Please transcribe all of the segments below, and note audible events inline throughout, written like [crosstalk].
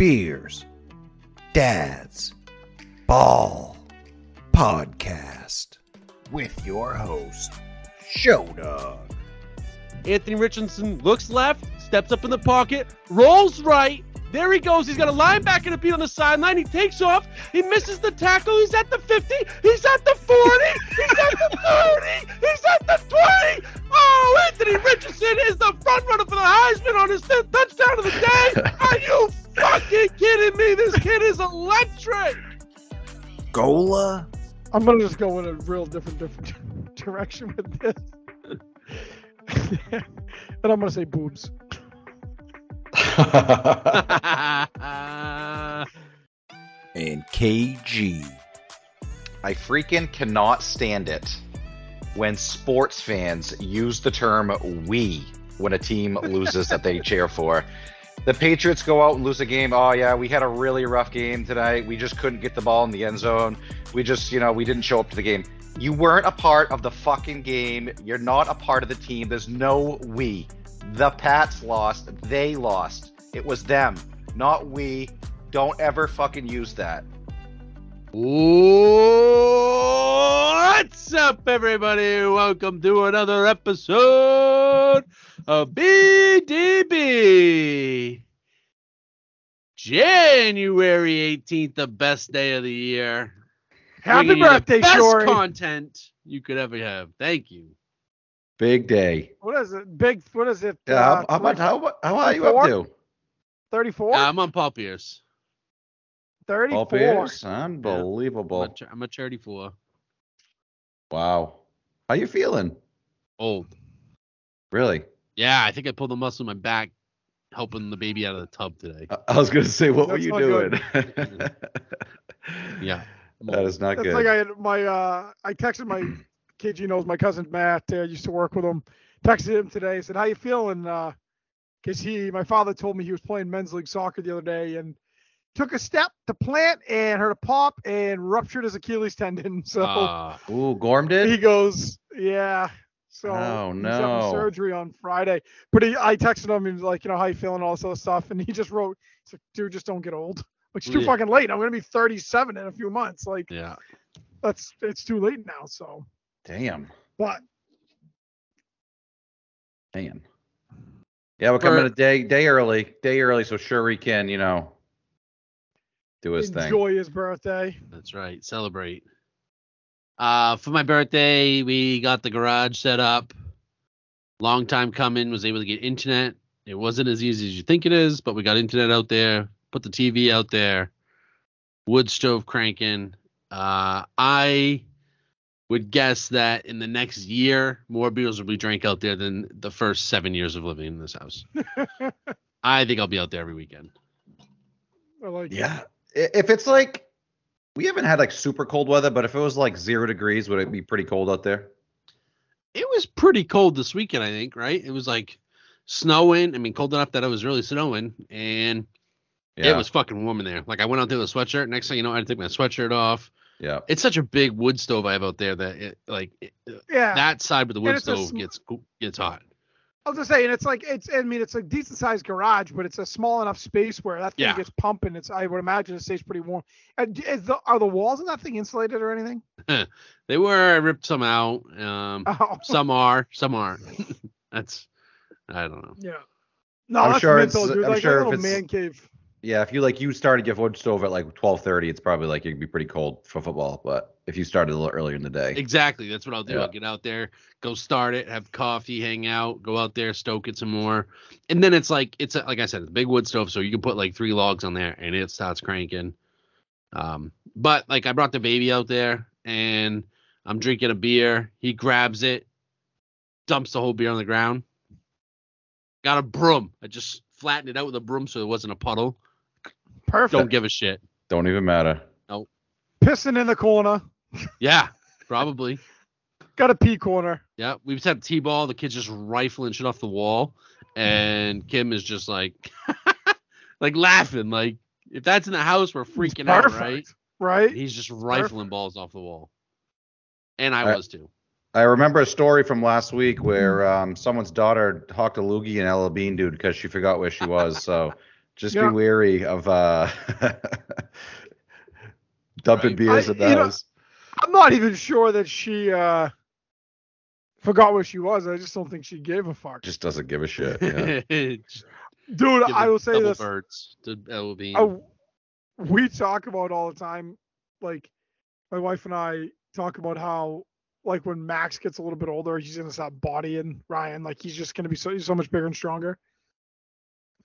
Beers, Dads, Ball Podcast with your host, Show Dog. Anthony Richardson looks left, steps up in the pocket, rolls right. There he goes. He's got a linebacker to beat on the sideline. He takes off. He misses the tackle. He's at the 50. He's at the 40. He's at the 30. He's at the 20. Oh, Anthony Richardson is the front runner for the Heisman on his fifth touchdown of the day. Are you fucking kidding me? This kid is electric. Gola? I'm gonna just go in a real different different [laughs] direction with this. [laughs] and I'm gonna say boobs. [laughs] and KG. I freaking cannot stand it when sports fans use the term we when a team loses that they cheer for. The Patriots go out and lose a game. Oh, yeah, we had a really rough game tonight. We just couldn't get the ball in the end zone. We just, you know, we didn't show up to the game. You weren't a part of the fucking game. You're not a part of the team. There's no we. The Pats lost. They lost. It was them, not we. Don't ever fucking use that. What's up, everybody? Welcome to another episode of BDB. January 18th, the best day of the year. Happy Bringing you the birthday, best Shorey. content you could ever have. Thank you. Big day. What is it? Big. What is it? Yeah, how, uh, how much? How, how are you up to? 34. Uh, I'm on Paul Pierce. 34. Paul Pierce? I'm Unbelievable. a, ch- I'm a 34. Wow. How you feeling? Old. Really? Yeah, I think I pulled a muscle in my back helping the baby out of the tub today. I- I was gonna say, what were you doing? [laughs] Yeah. [laughs] that is not That's good. like I had my. Uh, I texted my [clears throat] KG knows my cousin Matt. Uh, used to work with him. Texted him today. Said, "How you feeling?" Uh, Cause he, my father told me he was playing men's league soccer the other day and took a step to plant and heard a pop and ruptured his Achilles tendon. [laughs] So. Uh, Ooh, Gorm did. he goes, yeah. So Oh, he's having no. surgery on Friday. But he, I texted him and was like, you know, how you feeling, all this other stuff, and he just wrote, he's like, dude, just don't get old. Like, it's too Yeah. fucking late. I'm gonna be 37 in a few months. Like, yeah. that's it's too late now. So, Damn. but Damn. Yeah, we're coming For- a day day early. Day early, so sure we can, you know, do his thing. enjoy his birthday. That's right. Celebrate. Uh, for my birthday, we got the garage set up. Long time coming. Was able to get internet. It wasn't as easy as you think it is, but we got internet out there. Put the TV out there. Wood stove cranking. Uh, I would guess that in the next year, more beers will be drank out there than the first seven years of living in this house. [laughs] I think I'll be out there every weekend. I like, Yeah. I- If it's like we haven't had like super cold weather, but if it was like zero degrees, would it be pretty cold out there? it was pretty cold this weekend, I think, right? It was like snowing. I mean, cold enough that it was really snowing, and Yeah. it was fucking warm in there. Like I went out there with a sweatshirt. Next thing you know, I had to take my sweatshirt off. yeah. It's such a big wood stove I have out there that it like it, yeah. that side with the wood stove sm- gets gets hot. I was just saying, it's like it's. I mean, it's a decent sized garage, but it's a small enough space where that thing Yeah. gets pumping. It's. I would imagine it stays pretty warm. And is the are the walls in that thing insulated or anything? [laughs] They were I ripped some out. Um, [laughs] Oh, some are, some aren't. [laughs] That's I don't know. yeah. No, I'm that's sure mental, it's- dude. I'm like sure a if little it's- man cave. Yeah, if you like you started your wood stove at like twelve thirty, it's probably like it'd be pretty cold for football. But if you started a little earlier in the day, Exactly. That's what I'll do. Yeah. I'll get out there, go start it, have coffee, hang out, go out there, stoke it some more. And then it's like it's a, like I said, it's a big wood stove, so you can put like three logs on there and it starts cranking. Um, but like I brought the baby out there and I'm drinking a beer. He grabs it, dumps the whole beer on the ground. Got a broom. I just flattened it out with a broom so it wasn't a puddle. Perfect. Don't give a shit. don't even matter. Pissing in the corner. Yeah, probably. Got a P corner. Yeah, we've had T-ball. The kid's just rifling shit off the wall, and Kim is just like, [laughs] like laughing. Like if that's in the house, we're freaking out, right? Right. He's just rifling balls off the wall, and I Right. was too. I remember a story from last week where um, someone's daughter hawked a loogie in L.L. Bean dude because she forgot where she was. So [laughs] Just Yeah. be wary of uh [laughs] dumping Right. beers I- in you know- those. I'm not even sure that she uh forgot where she was. I just don't think she gave a fuck. Just doesn't give a shit. [laughs] Yeah. Dude, give I will say this. birds to Ella Bean. Oh, we talk about all the time. Like my wife and I talk about how like when Max gets a little bit older, he's gonna stop bodying Ryan. Like he's just gonna be so he's so much bigger and stronger.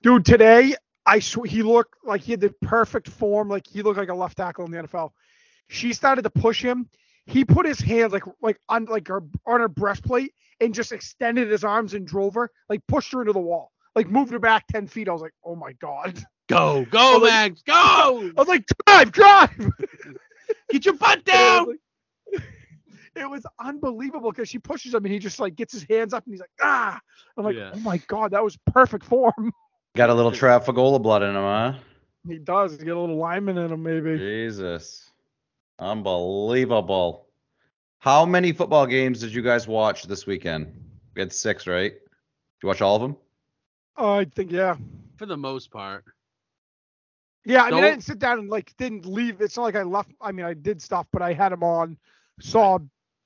Dude, today I sw- he looked like he had the perfect form. Like he looked like a left tackle in the NFL. She started to push him. He put his hands like like on like her on her breastplate and just extended his arms and drove her, like pushed her into the wall, like moved her back ten feet. I was like, oh my god. go, go, like- Max, go! I was like, drive, drive. [laughs] Get your butt [laughs] down! like- [laughs] It was unbelievable because she pushes him and he just like gets his hands up and he's like, ah. I'm like, Yeah. oh my god, that was perfect form. Got a little Trafagola blood in him, huh? He does. He's got a little lineman in him, maybe. Jesus. Unbelievable. How many football games did you guys watch this weekend? We had six, right? Did you watch all of them? I think yeah. For the most part. Yeah, I mean, I didn't sit down and like didn't leave. It's not like I left. I mean, I did stuff, but I had them on. Saw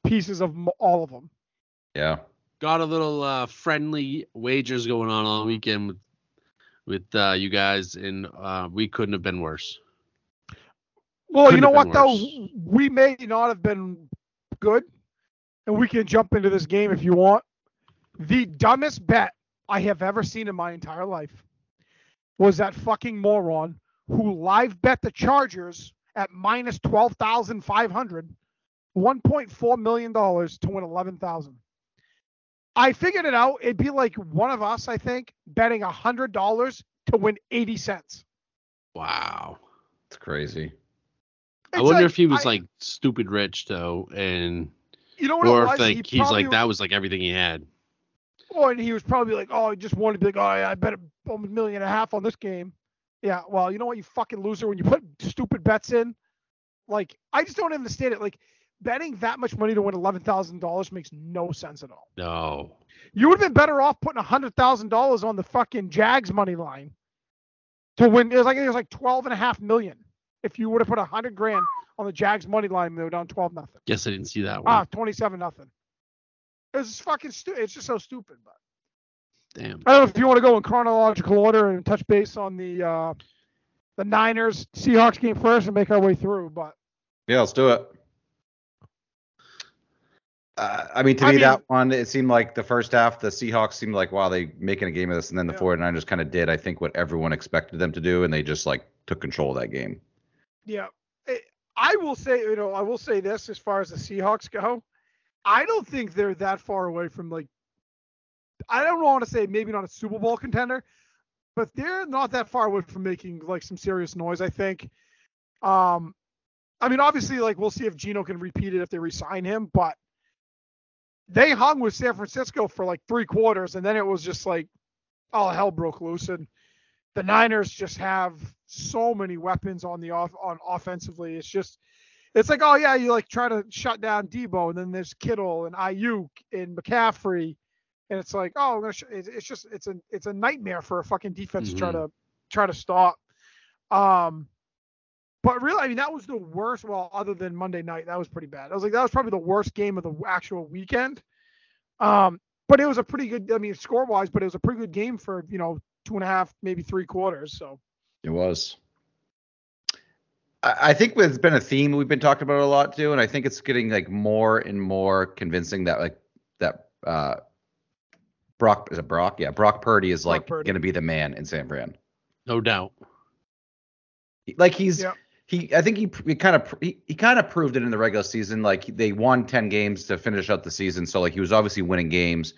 pieces of m- all of them. Yeah. Got a little uh, friendly wagers going on all weekend with with uh, you guys, and uh, we couldn't have been worse. Well, Couldn't you know what been though, we may not have been good, and we can jump into this game if you want. The dumbest bet I have ever seen in my entire life was that fucking moron who live bet the Chargers at minus twelve thousand five hundred, one point four million dollars to win eleven thousand. I figured it out. It'd be like one of us, I think, betting a hundred dollars to win eighty cents. Wow. It's crazy. I wonder like- if he was I- like stupid rich though, and you know what or if like He he's like that was like everything he had. Or and he was probably like, oh, I just wanted to be like, oh, yeah, I bet a million and a half on this game. Yeah, well, you know what, you fucking loser, when you put stupid bets in, like, I just don't understand it. Like, betting that much money to win eleven thousand dollars makes no sense at all. No. You would have been better off putting hundred thousand dollars on the fucking Jags money line to win. It was like it was like twelve and a half million. If you would have put a hundred grand on the Jags money line, they were down twelve nothing. Guess I didn't see that one. Ah, twenty seven nothing. It was just fucking stupid. It's just so stupid, but. Damn. I don't know if you want to go in chronological order and touch base on the uh, the Niners Seahawks game first and make our way through. But Yeah, let's do it. Uh, I mean, to I me, mean- that one, it seemed like the first half, the Seahawks seemed like, wow, they making a game of this. And then the Yeah. 49ers kind of did, I think, what everyone expected them to do. And they just like took control of that game. Yeah, I will say, you know, I will say this as far as the Seahawks go, I don't think they're that far away from like, I don't want to say maybe not a Super Bowl contender, but they're not that far away from making like some serious noise. I think. Um, I mean, obviously, like we'll see if Gino can repeat it if they resign him, but they hung with San Francisco for like three quarters, and then it was just like all hell broke loose. And the Niners just have so many weapons on the off on offensively. It's just it's like, oh yeah, you like try to shut down Deebo, and then there's Kittle and Aiyuk and McCaffrey, and it's like, oh, sh-. It's, it's just it's a it's a nightmare for a fucking defense to try to try to stop. Um, but really, I mean, that was the worst. Well, other than Monday night, that was pretty bad. I was like, that was probably the worst game of the actual weekend. Um, but it was a pretty good. I mean, score wise, but it was a pretty good game for you know two and a half, maybe three quarters. So It was. I I think it's been a theme we've been talking about a lot too, and I think it's getting like more and more convincing that like that uh Brock is it Brock? Yeah, Brock Purdy is Brock like Purdy. gonna be the man in San Fran. No doubt. Like he's Yeah. he I think he he kind of he, he kind of proved it in the regular season. Like they won 10 games to finish out the season, so like he was obviously winning games,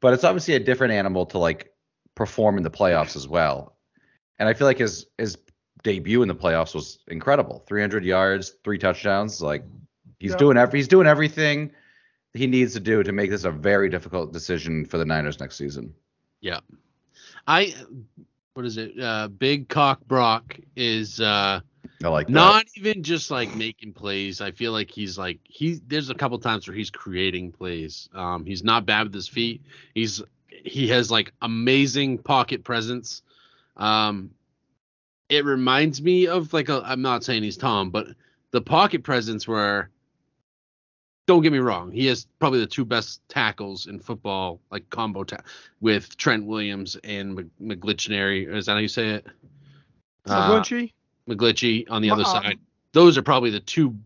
but it's obviously a different animal to like perform in the playoffs as well. And I feel like his his debut in the playoffs was incredible. 300 yards, three touchdowns, like he's Yeah. doing every he's doing everything he needs to do to make this a very difficult decision for the Niners next season. Yeah. I what is it? Uh Big Cock Brock is uh I like that. not even just like making plays. I feel like he's like he there's a couple times where he's creating plays. Um he's not bad with his feet. He's he has like amazing pocket presence. Um it reminds me of like a, I'm not saying he's Tom, but the pocket presence where don't get me wrong, he has probably the two best tackles in football, like combo ta- with Trent Williams and Mc- McGlichnary. Is that how you say it? Uh, McGlitchy on the other Um, side. Those are probably the two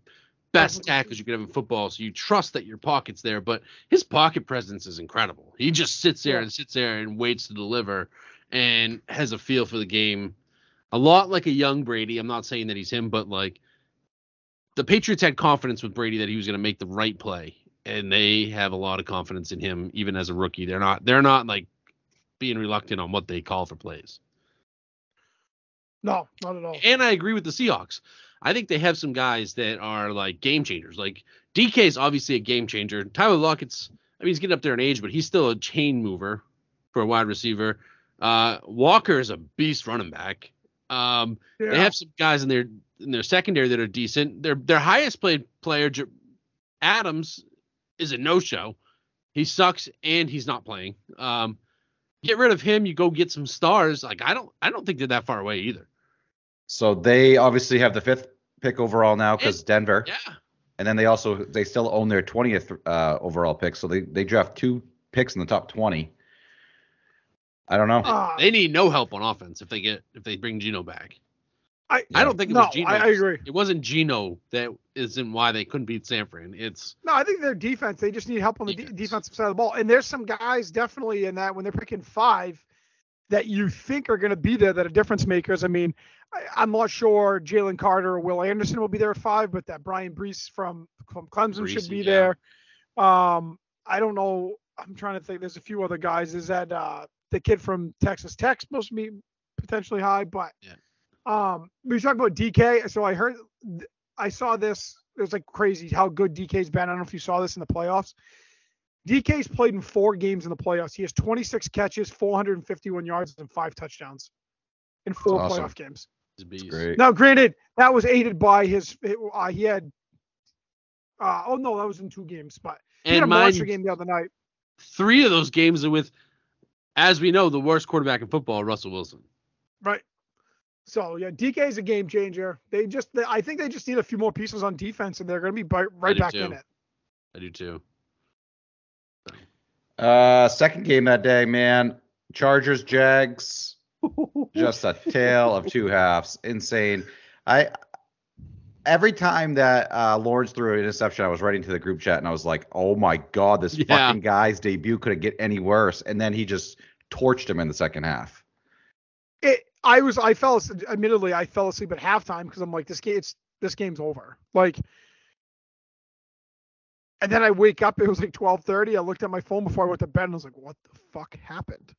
best tackles you could have in football. So you trust that your pocket's there, but his pocket presence is incredible. He just sits there and sits there and waits to deliver and has a feel for the game. A lot like a young Brady. I'm not saying that he's him, but like the Patriots had confidence with Brady that he was going to make the right play, and they have a lot of confidence in him even as a rookie. They're not they're not like being reluctant on what they call for plays. No, not at all. And I agree with the Seahawks. I think they have some guys that are like game changers. Like DK is obviously a game changer. Tyler Lockett's, I mean, he's getting up there in age, but he's still a chain mover for a wide receiver. Uh, Walker is a beast running back. Um, Yeah. They have some guys in their in their secondary that are decent. Their their highest played player, J- Adams, is a no show. He sucks and he's not playing. Um, get rid of him. You go get some stars. Like I don't I don't think they're that far away either. So they obviously have the fifth pick overall now because Denver, Yeah. and then they also they still own their twentieth uh, overall pick. So they they draft two picks in the top twenty. I don't know. Uh, They need no help on offense if they get if they bring Gino back. I, I don't think it no, was Gino. I, I agree. It wasn't Gino that isn't why they couldn't beat San Fran. It's No, I think their defense. They just need help on the de- defensive side of the ball. And there's some guys definitely in that when they're picking five that you think are going to be there that are difference makers. I mean, I, I'm not sure Jalen Carter or Will Anderson will be there at five, but that Brian Brees from, from Clemson should be yeah. there. Um, I don't know. I'm trying to think. There's a few other guys. Is that uh, the kid from Texas Tech supposed to be potentially high? But Yeah. um, we were talking about DK. So I heard, I saw this. It was like crazy how good DK's been. I don't know if you saw this in the playoffs. DK's played in four games in the playoffs. He has 26 catches, 451 yards, and five touchdowns in four awesome. playoff games. It's a beast. Great. Now, granted, that was aided by his. Uh, he had. Uh, oh no, that was in two games, but he had a And monster game the other night. three of those games are with, as we know, the worst quarterback in football, Russell Wilson. Right. So yeah, DK is a game changer. They just, they, I think they just need a few more pieces on defense, and they're going to be bi- right do back in it. I do too. Uh, second game that day, man. Chargers, Jags. Just a tale of two halves. Insane. I every time that uh, Lawrence threw an interception, I was writing to the group chat and I was like, "Oh my god, this Yeah. fucking guy's debut couldn't get any worse." And then he just torched him in the second half. It, I was, I fell, asleep, admittedly, I fell asleep at halftime because I'm like, this game, it's this game's over. Like, and then I wake up, it was like 12:30. I looked at my phone before I went to bed and I was like, what the fuck happened?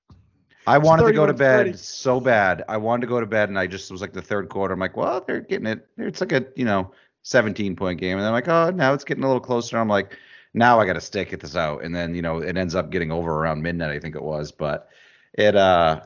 I wanted to go to 31-30. bed so bad. I wanted to go to bed and I just was like the third quarter. I'm like, well, they're getting it. It's like a you know 17 point game, and I'm like, oh, now it's getting a little closer. I'm like, now I got to stick it this out, and then you know it ends up getting over around midnight, I think it was, but it uh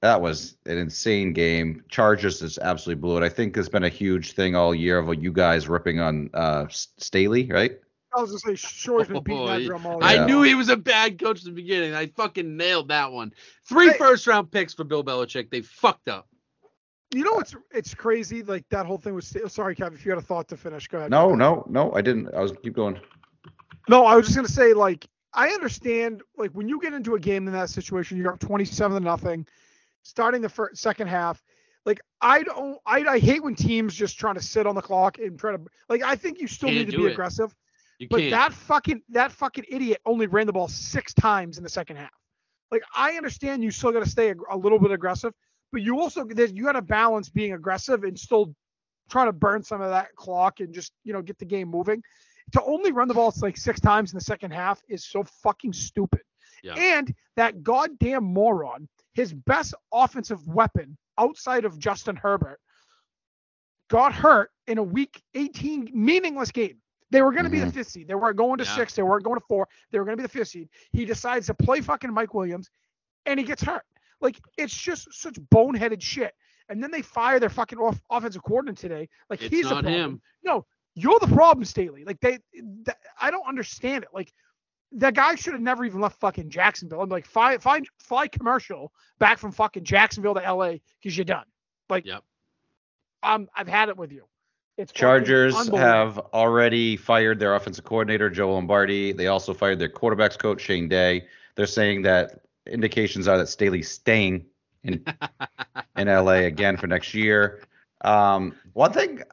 that was an insane game. Chargers just absolutely blew it. I think there's been a huge thing all year of you guys ripping on uh Staley, right? I was just say, sure, he's been beating that Oh, drum all I year. knew he was a bad coach at the beginning. I fucking nailed that one. Three Hey. first round picks for Bill Belichick. They fucked up. You know what's it's crazy? Like that whole thing was. Sorry, Kev, if you had a thought to finish, go ahead. No, no, no, I didn't. I was keep going. No, I was just gonna say, like, I understand, like, when you get into a game in that situation, you're up 27 to nothing, starting the first, second half. Like, I don't, I, I hate when teams just trying to sit on the clock and try to, like, I think you still Can't need to be it. aggressive. You But can't. that fucking, that fucking idiot only ran the ball six times in the second half. Like, I understand you still got to stay a, a little bit aggressive, but you also, you got to balance being aggressive and still trying to burn some of that clock and just, you know, get the game moving to only run the ball like six times in the second half is so fucking stupid. Yeah. And that goddamn moron, his best offensive weapon outside of Justin Herbert, got hurt in a week 18 meaningless game. They were going to be the Mhm. fifth seed. They weren't going to Yeah. six. They weren't going to four. They were going to be the fifth seed. He decides to play fucking Mike Williams, and he gets hurt. Like it's just such boneheaded shit. And then they fire their fucking off- offensive coordinator today. Like It's he's the not problem. him. No, you're the problem, Staley. Like they, that, I don't understand it. Like that guy should have never even left fucking Jacksonville. I'm like, fly, fly, fly commercial back from fucking Jacksonville to LA because you're done. Like, Yep. um, I've had it with you. It's Chargers have already fired their offensive coordinator, Joe Lombardi. They also fired their quarterbacks coach, Shane Day. They're saying that indications are that Staley's staying in [laughs] in LA again for next year. Um, one thing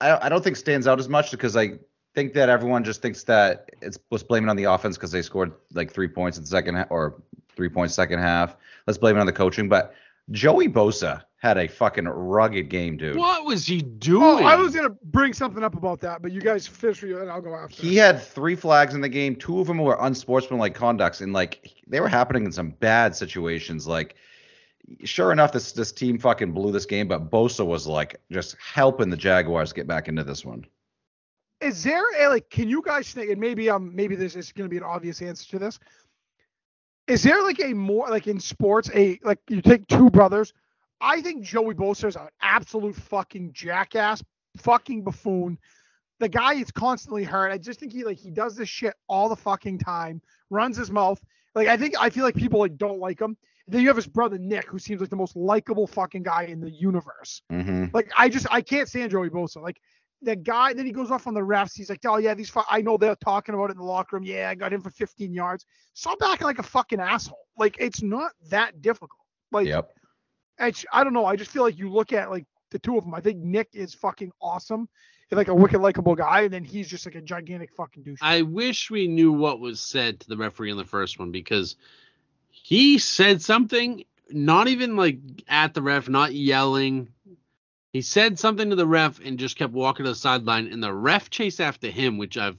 I, I don't think stands out as much because I think that everyone just thinks that it's was blaming on the offense because they scored like three points in the second half or three points second half. Let's blame it on the coaching. But Joey Bosa had a fucking rugged game, dude. What was he doing? Oh, I was gonna bring something up about that, but you guys finish for you, and I'll go after. He had three flags in the game. Two of them were unsportsmanlike conducts, and like they were happening in some bad situations. Like, sure enough, this this team fucking blew this game, but Bosa was like just helping the Jaguars get back into this one. Is there a like? Can you guys think? And maybe um, maybe this is gonna be an obvious answer to this. Is there like a more like in sports a like you take two brothers? I think Joey Bosa is an absolute fucking jackass, fucking buffoon. The guy is constantly hurt. I just think he like he does this shit all the fucking time, runs his mouth. Like I think I feel like people like don't like him. Then you have his brother Nick, who seems like the most likable fucking guy in the universe. Mm-hmm. Like I just I can't stand Joey Bosa. Like that guy. Then he goes off on the refs. He's like, oh yeah, these. I know they're talking about it in the locker room. Yeah, I got him for 15 yards. Stop acting like a fucking asshole. Like it's not that difficult. Like Yep. it's, I don't know. I just feel like you look at like the two of them. I think Nick is fucking awesome. He's like a wicked likable guy, and then he's just like a gigantic fucking douche. I wish we knew what was said to the referee in the first one because he said something, not even like at the ref, not yelling. He said something to the ref and just kept walking to the sideline, and the ref chased after him, which I've,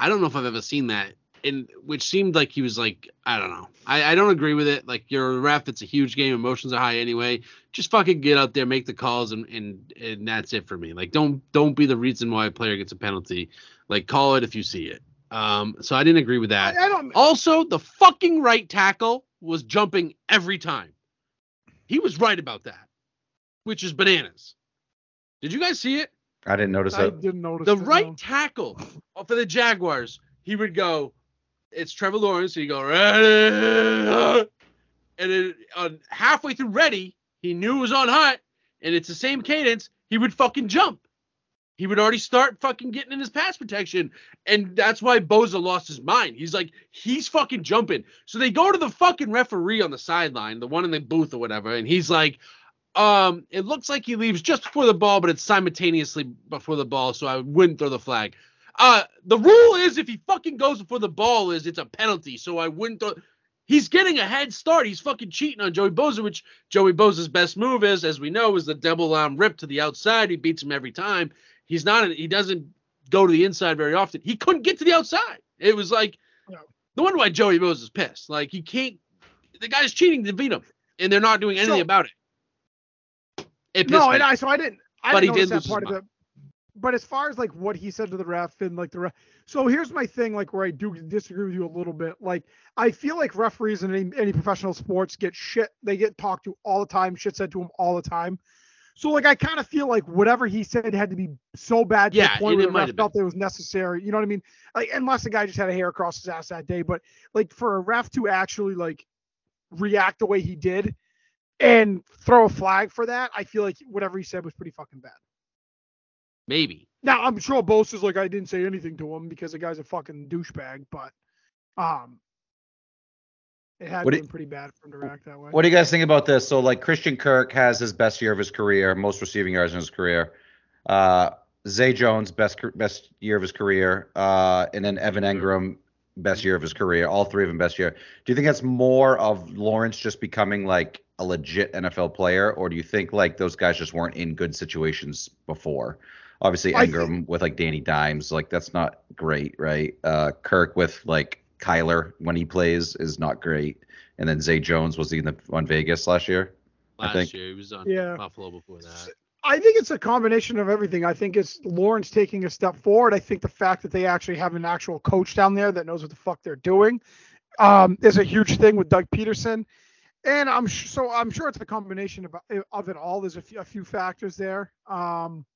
I don't know if I've ever seen that, and which seemed like he was like, I don't know, I, I don't agree with it. Like you're a ref, it's a huge game, emotions are high anyway. Just fucking get out there, make the calls, and and and that's it for me. Like don't don't be the reason why a player gets a penalty. Like call it if you see it. Um, so I didn't agree with I, that. I don't. Also, the fucking right tackle was jumping every time. He was right about that, which is bananas. Did you guys see it? I didn't notice I it. didn't notice The it, right no. tackle for the Jaguars, he would go, it's Trevor Lawrence, he'd go, ready, and it, on halfway through ready, he knew it was on hot, and it's the same cadence, he would fucking jump. He would already start fucking getting in his pass protection, and that's why Bosa lost his mind. He's like, he's fucking jumping. So they go to the fucking referee on the sideline, the one in the booth or whatever, and he's like, um, it looks like he leaves just before the ball, but it's simultaneously before the ball, so I wouldn't throw the flag. Uh, the rule is if he fucking goes before the ball is it's a penalty, so I wouldn't throw. He's getting a head start. He's fucking cheating on Joey Bosa, which Joey Bosa's best move is, as we know, is the double arm rip to the outside. He beats him every time. He's not. He doesn't go to the inside very often. He couldn't get to the outside. It was like No. no wonder why Joey Bosa's pissed. Like he can't. The guy's cheating to beat him, and they're not doing anything So- about it. It No, me. and I so I didn't. I But didn't he did that part of it. But as far as like what he said to the ref and like the ref, so here's my thing, like where I do disagree with you a little bit. Like I feel like referees in any, any professional sports get shit. They get talked to all the time. Shit said to them all the time. So like I kind of feel like whatever he said had to be so bad to Yeah, the point where might felt that it was necessary. You know what I mean? Like unless the guy just had a hair across his ass that day, but like for a ref to actually like react the way he did and throw a flag for that, I feel like whatever he said was pretty fucking bad. Maybe. Now I'm sure Bosa's like I didn't say anything to him because the guy's a fucking douchebag, but um, it had What do been pretty bad for him to react that way. What do you guys think about this? So like Christian Kirk has his best year of his career, most receiving yards in his career. Uh, Zay Jones best best year of his career, uh, and then Evan Engram best year of his career. All three of them best year. Do you think that's more of Lawrence just becoming like a legit NFL player, or do you think like those guys just weren't in good situations before? Obviously I Engram with like Danny Dimes, like that's not great, right? Uh, Kirk with like Kyler when he plays is not great. And then Zay Jones was he in the on Vegas last year? I Last think- year he was on Yeah. Buffalo before that. I think it's a combination of everything. I think it's Lawrence taking a step forward. I think the fact that they actually have an actual coach down there that knows what the fuck they're doing um, is a huge thing with Doug Pederson. And I'm sh- so I'm sure it's a combination of of it all. There's a few, a few factors there. Um,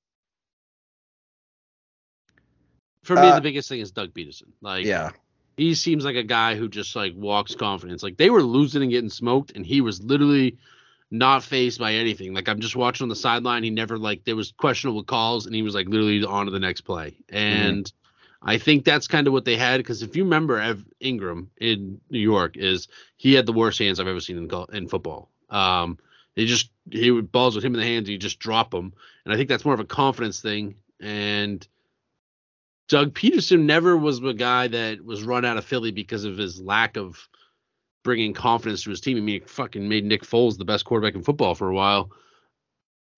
For me, Uh, the biggest thing is Doug Pederson. Like, Yeah. he seems like a guy who just like walks confidence. Like they were losing and getting smoked, and he was literally not phased by anything. Like I'm just watching on the sideline. He never like there was questionable calls, and he was like literally on to the next play. And I think that's kind of what they had because if you remember, Ev Engram in New York is he had the worst hands I've ever seen in in football. Um, he just he would balls with him in the hands, you just drop them, and I think that's more of a confidence thing. And Doug Pederson never was a guy that was run out of Philly because of his lack of bringing confidence to his team. I mean, fucking made Nick Foles the best quarterback in football for a while.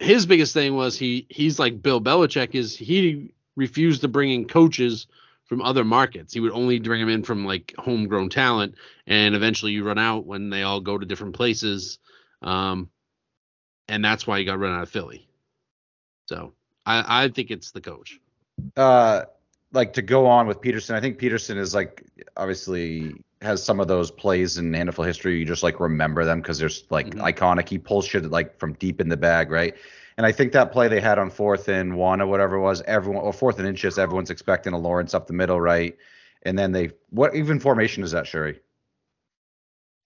His biggest thing was he he's like Bill Belichick is he refused to bring in coaches from other markets. He would only bring them in from like homegrown talent, and eventually you run out when they all go to different places. Um, and that's why he got run out of Philly. So I, I think it's the coach. uh like to go on with Pederson, I think Pederson is like obviously has some of those plays in NFL history. You just like remember them because there's like Mhm. iconic. He pulls shit like from deep in the bag, right? And I think that play they had on fourth and one or whatever it was, everyone or fourth and inches, everyone's expecting a Lawrence up the middle, right? And then they what even formation is that, Sherry?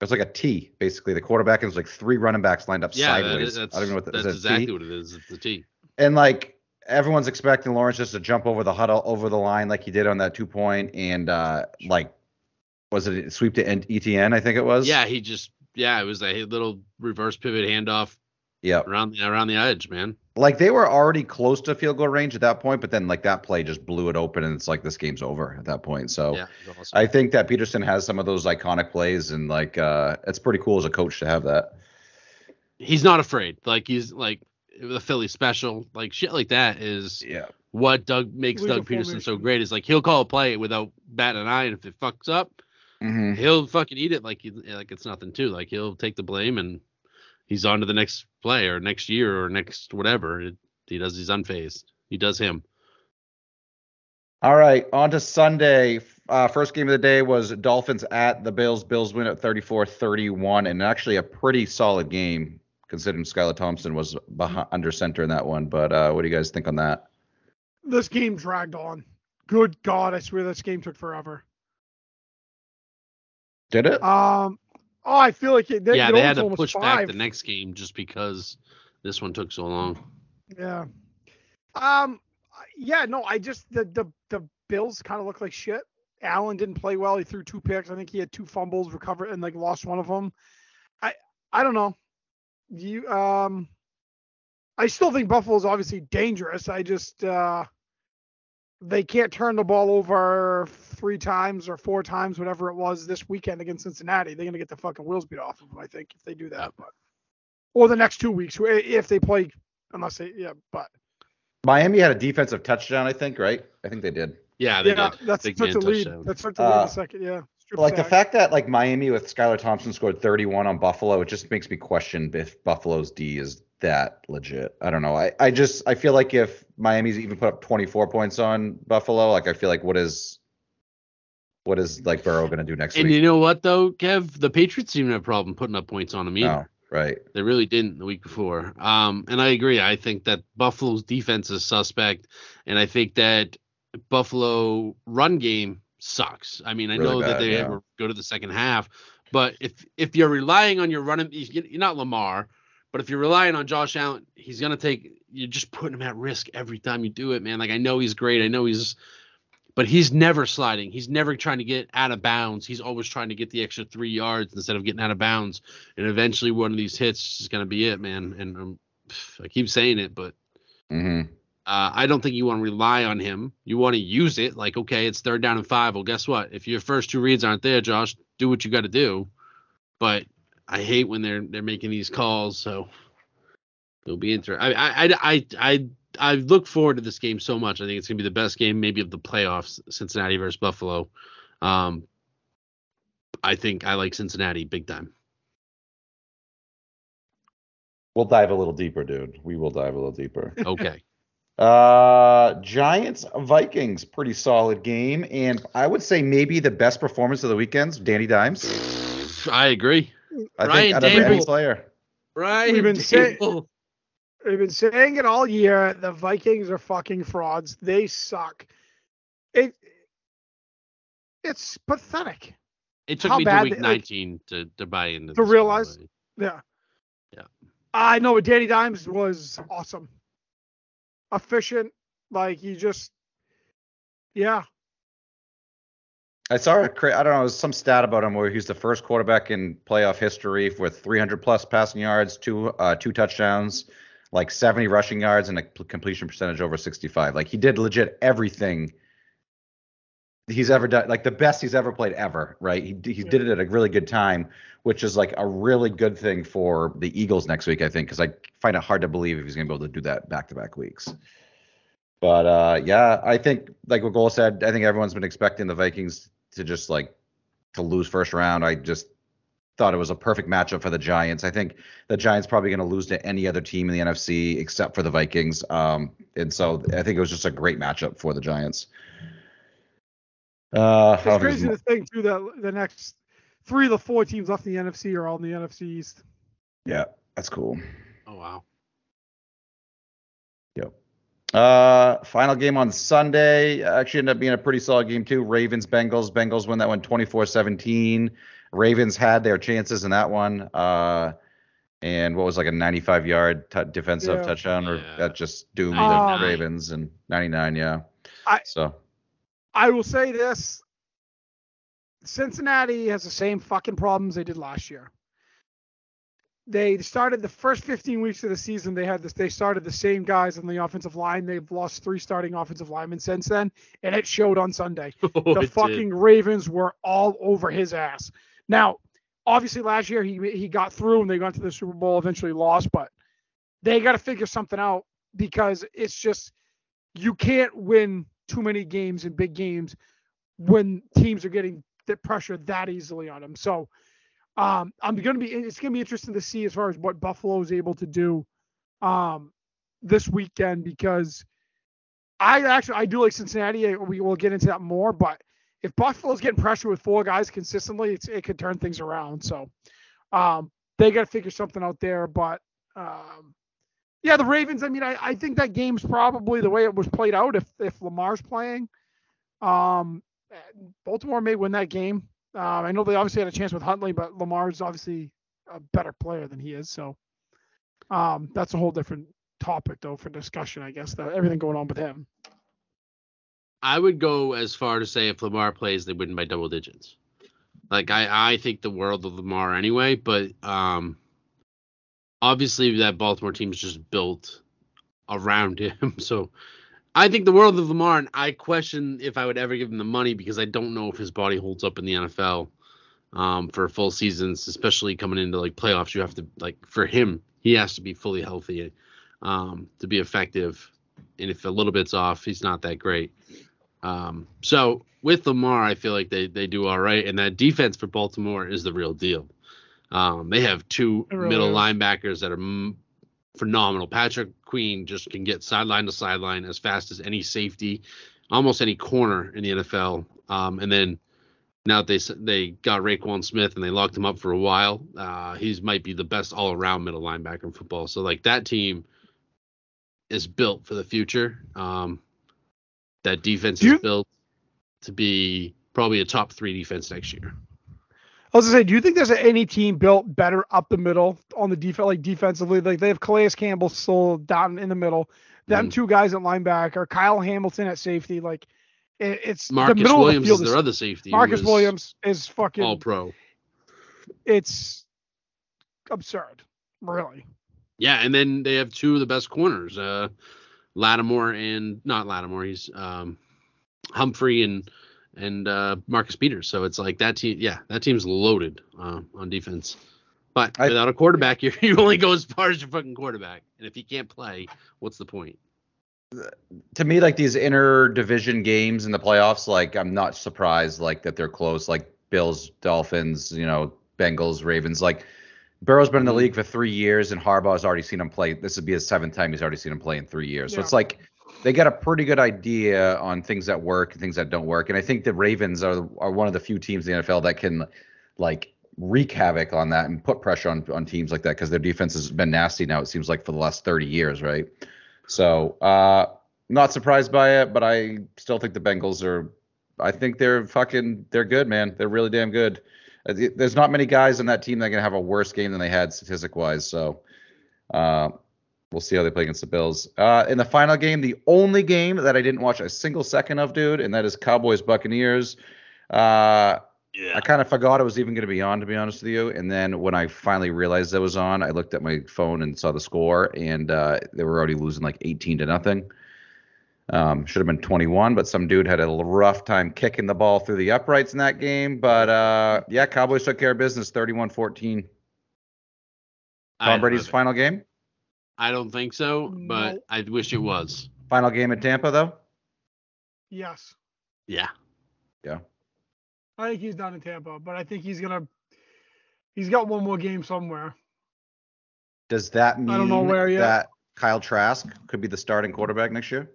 It's like a T, basically. The quarterback is like three running backs lined up Yeah, sideways. is, that's, I don't know what that that's is. that exactly what it is. a T. And like everyone's expecting Lawrence just to jump over the huddle over the line like he did on that two point and uh like was it a sweep to N- ETN I think it was Yeah, he just yeah, it was a little reverse pivot handoff yeah around the around the edge, man. like they were already close to field goal range at that point but then like that play just blew it open and it's like this game's over at that point so Yeah, awesome. I think that Pederson has some of those iconic plays and like uh it's pretty cool as a coach to have that he's not afraid. Like he's like the Philly special, like shit like that is yeah what Doug makes Doug Pederson so great. Is like he'll call a play without batting an eye, and if it fucks up, hmm he'll fucking eat it like he, like it's nothing too. Like he'll take the blame and he's on to the next play or next year or next whatever. It, he does. He's unfazed. He does him. All right, on to Sunday. Uh, first game of the day was Dolphins at the Bills. Bills win at 34-31, and actually a pretty solid game considering Skylar Thompson was behind, under center in that one. But uh, what do you guys think on that? This game dragged on. Good God, I swear this game took forever. Did it? Um, oh, I feel like it. They, yeah, it they had to push five. back the next game just because this one took so long. Yeah. Um. Yeah. No. I just the the the Bills kind of look like shit. Allen didn't play well. He threw two picks. I think he had two fumbles, recovered, and like lost one of them. I I don't know. You um. I still think Buffalo's obviously dangerous. I just uh. They can't turn the ball over three times or four times, whatever it was this weekend against Cincinnati. They're gonna get the fucking wheels beat off of them, I think, if they do that. But or the next two weeks, if they play, unless they, yeah. But Miami had a defensive touchdown, I think, right? I think they did. Yeah, they yeah, did. that's Big such man a lead. touchdown. That's such a lead in Uh, the second. Yeah. Strip Like the fact that like Miami with Skylar Thompson scored 31 on Buffalo, it just makes me question if Buffalo's D is that legit. I don't know. I, I just I feel like if Miami's even put up 24 points on Buffalo, like I feel like what is what is like Burrow gonna do next And week? you know what though, Kev? The Patriots didn't have a problem putting up points on them either. No, right. They really didn't the week before. Um, and I agree. I think that Buffalo's defense is suspect, and I think that Buffalo run game sucks. I mean, I Really know that they yeah. go to the second half, but if if you're relying on your running, you're not Lamar, but if you're relying on Josh Allen, he's gonna take. You're just putting him at risk every time you do it, man. Like I know he's great. I know he's but he's never sliding. He's never trying to get out of bounds. He's always trying to get the extra three yards instead of getting out of bounds. And eventually, one of these hits is going to be it, man. And um, I keep saying it, but hmm uh, I don't think you want to rely on him. You want to use it. Like, okay, it's third down and five. Well, guess what? If your first two reads aren't there, Josh, do what you got to do. But I hate when they're they're making these calls. So it'll be interesting. I I I I I look forward to this game so much. I think it's gonna be the best game maybe of the playoffs. Cincinnati versus Buffalo. Um, I think I like Cincinnati big time. We'll dive a little deeper, dude. We will dive a little deeper. Okay. [laughs] Uh, Giants Vikings, pretty solid game, and I would say maybe the best performance of the weekends, Danny Dimes. I agree. I Ryan think out of any player. Right. We've been say- We've been saying it all year. The Vikings are fucking frauds. They suck. It it's pathetic. It took How me to week they- like, 19 to, to buy into to this, the realize- way. Yeah. Yeah. I know but Danny Dimes was awesome, efficient. Like he just, yeah, I saw a cra- I don't know, it was some stat about him where he's the first quarterback in playoff history with 300 plus passing yards, two uh, two touchdowns, like 70 rushing yards, and a completion percentage over 65. Like he did legit everything he's ever done, like the best he's ever played ever. Right? He he did it at a really good time, which is like a really good thing for the Eagles next week, I think, because I find it hard to believe if he's gonna be able to do that back to back weeks. But uh, yeah, I think like what Goal said, I think everyone's been expecting the Vikings to just like to lose first round. I just thought it was a perfect matchup for the Giants. I think the Giants probably going to lose to any other team in the NFC except for the Vikings. Um, and so I think it was just a great matchup for the Giants. Uh, I it's don't crazy there's to think too that the next three of the four teams left in the NFC are all in the NFC East. yeah, that's cool. Oh wow. Yep. Uh, final game on Sunday actually ended up being a pretty solid game too. Ravens Bengals. Bengals win that one 24-17. Ravens had their chances in that one. Uh, and what was like a 95 yard t- defensive Yeah. touchdown or Yeah. that just doomed 99. the Ravens and 99, yeah. I- so I will say this: Cincinnati has the same fucking problems they did last year. They started the first 15 weeks of the season. They had this. They started the same guys on the offensive line. They've lost three starting offensive linemen since then, and it showed on Sunday. [laughs] Oh, the fucking did. Ravens were all over his ass. Now, obviously, last year he he got through and they got to the Super Bowl, eventually lost, but they got to figure something out because it's just you can't win too many games in big games when teams are getting the pressure that easily on them. So, um, I'm gonna be it's gonna be interesting to see as far as what Buffalo is able to do, um, this weekend because I actually I do like Cincinnati. We will get into that more, but if Buffalo's getting pressure with four guys consistently, it could turn things around. So um, they got to figure something out there. But um, yeah, the Ravens. I mean, I, I think that game's probably the way it was played out. If if Lamar's playing, um, Baltimore may win that game. Um, I know they obviously had a chance with Huntley, but Lamar's obviously a better player than he is. So um, that's a whole different topic though for discussion, I guess. That everything going on with him. I would go as far to say if Lamar plays, they win by double digits. Like I, I think the world of Lamar anyway, but um, obviously that Baltimore team is just built around [laughs] him. So I think the world of Lamar, and I question if I would ever give him the money because I don't know if his body holds up in the NFL um, for full seasons, especially coming into like playoffs. You have to like for him, he has to be fully healthy um, to be effective. And if a little bit's off, he's not that great. Um, so with Lamar, I feel like they they do all right, and that defense for Baltimore is the real deal. Um, they have two really middle is. linebackers that are m- phenomenal. Patrick Queen just can get sideline to sideline as fast as any safety, almost any corner in the NFL. Um, and then now that they they got Roquan Smith and they locked him up for a while, uh, he's might be the best all around middle linebacker in football. So like that team is built for the future. Um, that defense you- is built to be probably a top three defense next year. I was gonna say, do you think there's any team built better up the middle on the defense, like defensively? Like they have Calais Campbell still down in the middle, them Mhm. two guys at linebacker, Kyle Hamilton at safety. Like it, it's the Marcus middle Williams of the field is their other safety. Marcus Williams is fucking. all pro. It's absurd, really. Yeah, and then they have two of the best corners, uh, Lattimore and not Lattimore. He's um, Humphrey and and uh, Marcus Peters. So it's like that team. Yeah, that team's loaded uh, on defense. But I- without a quarterback, [laughs] you you only go as far as your fucking quarterback. And if he can't play, what's the point? to me, like these inner division games in the playoffs, like I'm not surprised like that they're close. Like Bills, Dolphins, you know, Bengals, Ravens. Like Burrow's been in the Mhm. league for three years, and Harbaugh's already seen him play. This would be his seventh time he's already seen him play in three years. So it's like they got a pretty good idea on things that work and things that don't work. And I think the Ravens are are one of the few teams in the NFL that can like wreak havoc on that and put pressure on on teams like that because their defense has been nasty now. It seems like for the last 30 years, right? So uh not surprised by it, but I still think the Bengals are. I think they're fucking. They're good, man. They're really damn good. Uh, th- There's not many guys on that team that can have a worse game than they had statistic wise. So Uh, we'll see how they play against the Bills. Uh, in the final game, the only game that I didn't watch a single second of, dude, and that is Cowboys Buccaneers. Uh, Yeah. I kind of forgot it was even going to be on, to be honest with you. And then when I finally realized it was on, I looked at my phone and saw the score, and uh, they were already losing like 18 to nothing. Um, should have been 21, but some dude had a rough time kicking the ball through the uprights in that game. But uh, yeah, Cowboys took care of business, 31-14. I Tom Brady's final game. I don't think so, but No. I wish it was. Final game in Tampa, though. Yes. Yeah. Yeah. I think he's done in Tampa, but I think he's gonna. He's got one more game somewhere. Does that mean I don't know where yet. that Kyle Trask could be the starting quarterback next year?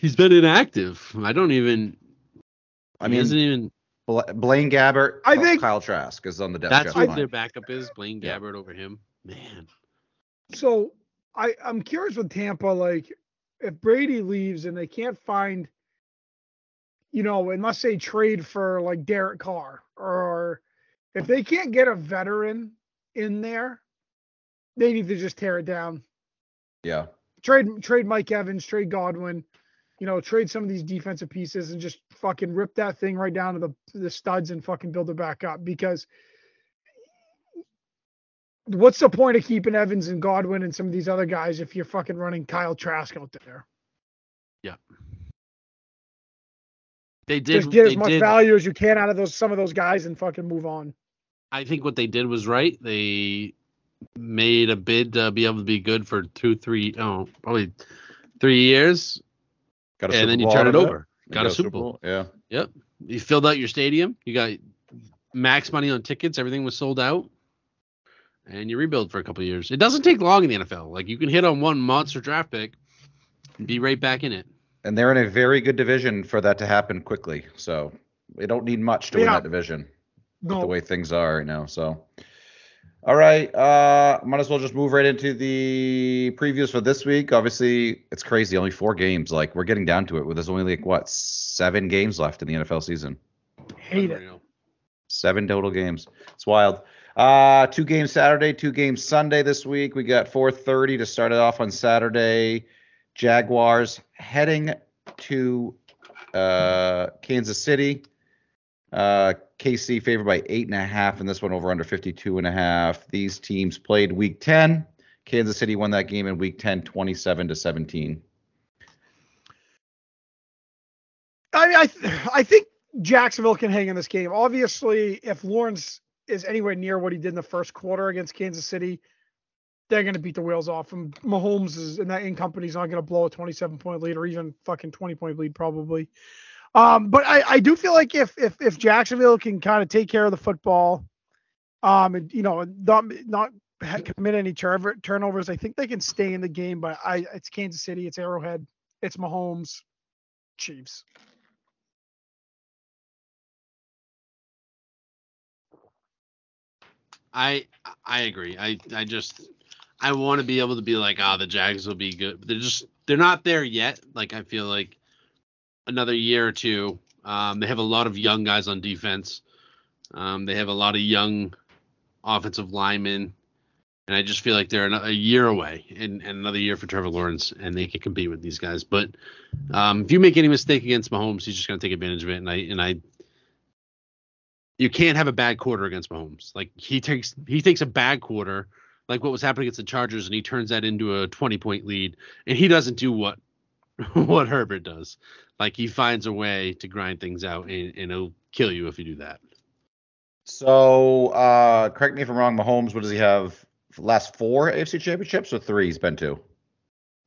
He's been inactive. I don't even. I he mean, hasn't even. Blaine Gabbert, I think- Kyle Trask is on the depth That's chart what line. their backup is. Blaine Yeah. Gabbert over him. Man. So I I'm curious with Tampa, like if Brady leaves and they can't find, you know, unless they trade for like Derek Carr or if they can't get a veteran in there, they need to just tear it down. Yeah. Trade trade Mike Evans, trade Godwin, you know, trade some of these defensive pieces and just fucking rip that thing right down to the the studs and fucking build it back up because what's the point of keeping Evans and Godwin and some of these other guys if you're fucking running Kyle Trask out there? Yeah. They did. Just get as much did, value as you can out of those some of those guys and fucking move on. I think what they did was right. They made a bid to be able to be good for two, three, oh, probably three years, Got a and Super then you Bowl turn it of over. Got a Super Bowl. Yeah. Yep. You filled out your stadium. You got max money on tickets. Everything was sold out, and you rebuild for a couple of years. It doesn't take long in the NFL. Like you can hit on one monster draft pick, and be right back in it. And they're in a very good division for that to happen quickly. So they don't need much to win that division. no. the way things are right now. So, all right, uh, might as well just move right into the previews for this week. Obviously, it's crazy. Only four games. Like we're getting down to it. There's only like what seven games left in the NFL season. hate it. Seven total games. It's wild. Uh, two games Saturday, two games Sunday this week. We got 4:30 to start it off on Saturday. Jaguars heading to uh, Kansas City. Uh, KC favored by eight and a half, and this one over under 52 and a half. These teams played week 10. Kansas City won that game in week 10, 27 to 17. I I th- I think Jacksonville can hang in this game. Obviously, if Lawrence is anywhere near what he did in the first quarter against Kansas City, they're going to beat the wheels off him. Mahomes is and that in company's not going to blow a 27 point lead or even fucking 20 point lead probably. Um, but I, I do feel like if if if Jacksonville can kind of take care of the football, um, and you know not not commit any turn- turnovers, I think they can stay in the game. But I it's Kansas City, it's Arrowhead, it's Mahomes, Chiefs. I I agree. I I just I want to be able to be like, ah, the Jags will be good. They're just they're not there yet. Like I feel like another year or two. Um, they have a lot of young guys on defense. Um, they have a lot of young offensive linemen, and I just feel like they're a year away, and, and another year for Trevor Lawrence, and they can compete with these guys. But um, if you make any mistake against Mahomes, he's just going to take advantage of it, and I and I you can't have a bad quarter against Mahomes. Like he takes he takes a bad quarter, like what was happening against the Chargers, and he turns that into a 20 point lead, and he doesn't do what [laughs] what Herbert does. Like he finds a way to grind things out, and, and it'll kill you if you do that. So, uh, correct me if I'm wrong. Mahomes, what does he have? Last four AFC championships or three? He's been to.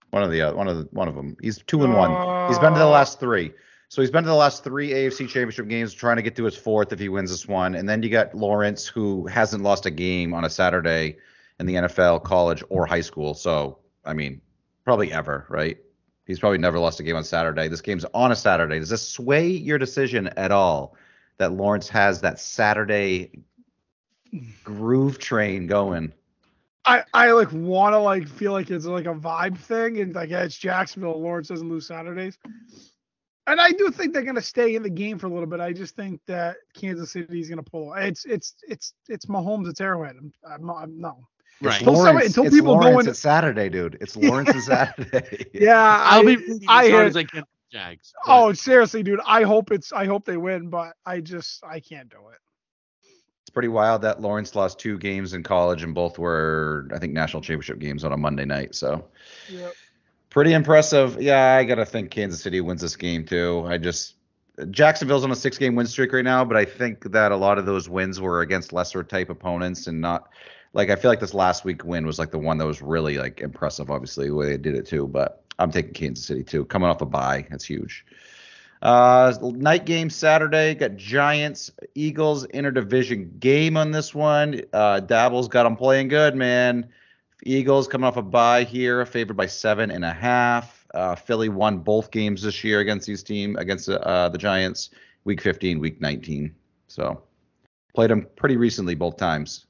One of the uh, one of the, one of them. He's two and one. He's been to the last three. So he's been to the last three AFC championship games, trying to get to his fourth if he wins this one. And then you got Lawrence, who hasn't lost a game on a Saturday in the NFL, college, or high school. So, I mean, probably ever, right? He's probably never lost a game on Saturday. This game's on a Saturday. Does this sway your decision at all that Lawrence has that Saturday groove train going? I, I like want to like feel like it's like a vibe thing and like yeah, it's Jacksonville. Lawrence doesn't lose Saturdays. And I do think they're to stay in the game for a little bit. I just think that Kansas City is to pull. It's it's it's it's Mahomes. It's Arrowhead. I'm, I'm. I'm, no. Right. Until somebody- Lawrence, until it's people go Lawrence in- it's Saturday, dude. It's Lawrence and Saturday. [laughs] Yeah, I'll be rooting I as hard hear- as I can Jags. but- Oh, seriously, dude. I hope it's. I hope they win, but I just I can't do it. It's pretty wild that Lawrence lost two games in college, and both were, I think, national championship games on a Monday night. So Yep. pretty impressive. Yeah, I gotta think Kansas City wins this game too. I just Jacksonville's on a six-game win streak right now, but I think that a lot of those wins were against lesser type opponents and not like I feel like this last week win was like the one that was really like impressive. Obviously, the way they did it too, but I'm taking Kansas City too. Coming off a bye, that's huge. Uh, night game Saturday. Got Giants, Eagles interdivision game on this one. Uh, Daboll's got them playing good, man. Eagles coming off a bye here, favored by seven and a half. Uh, Philly won both games this year against these team against uh, the Giants. Week 15, week 19. So played them pretty recently both times.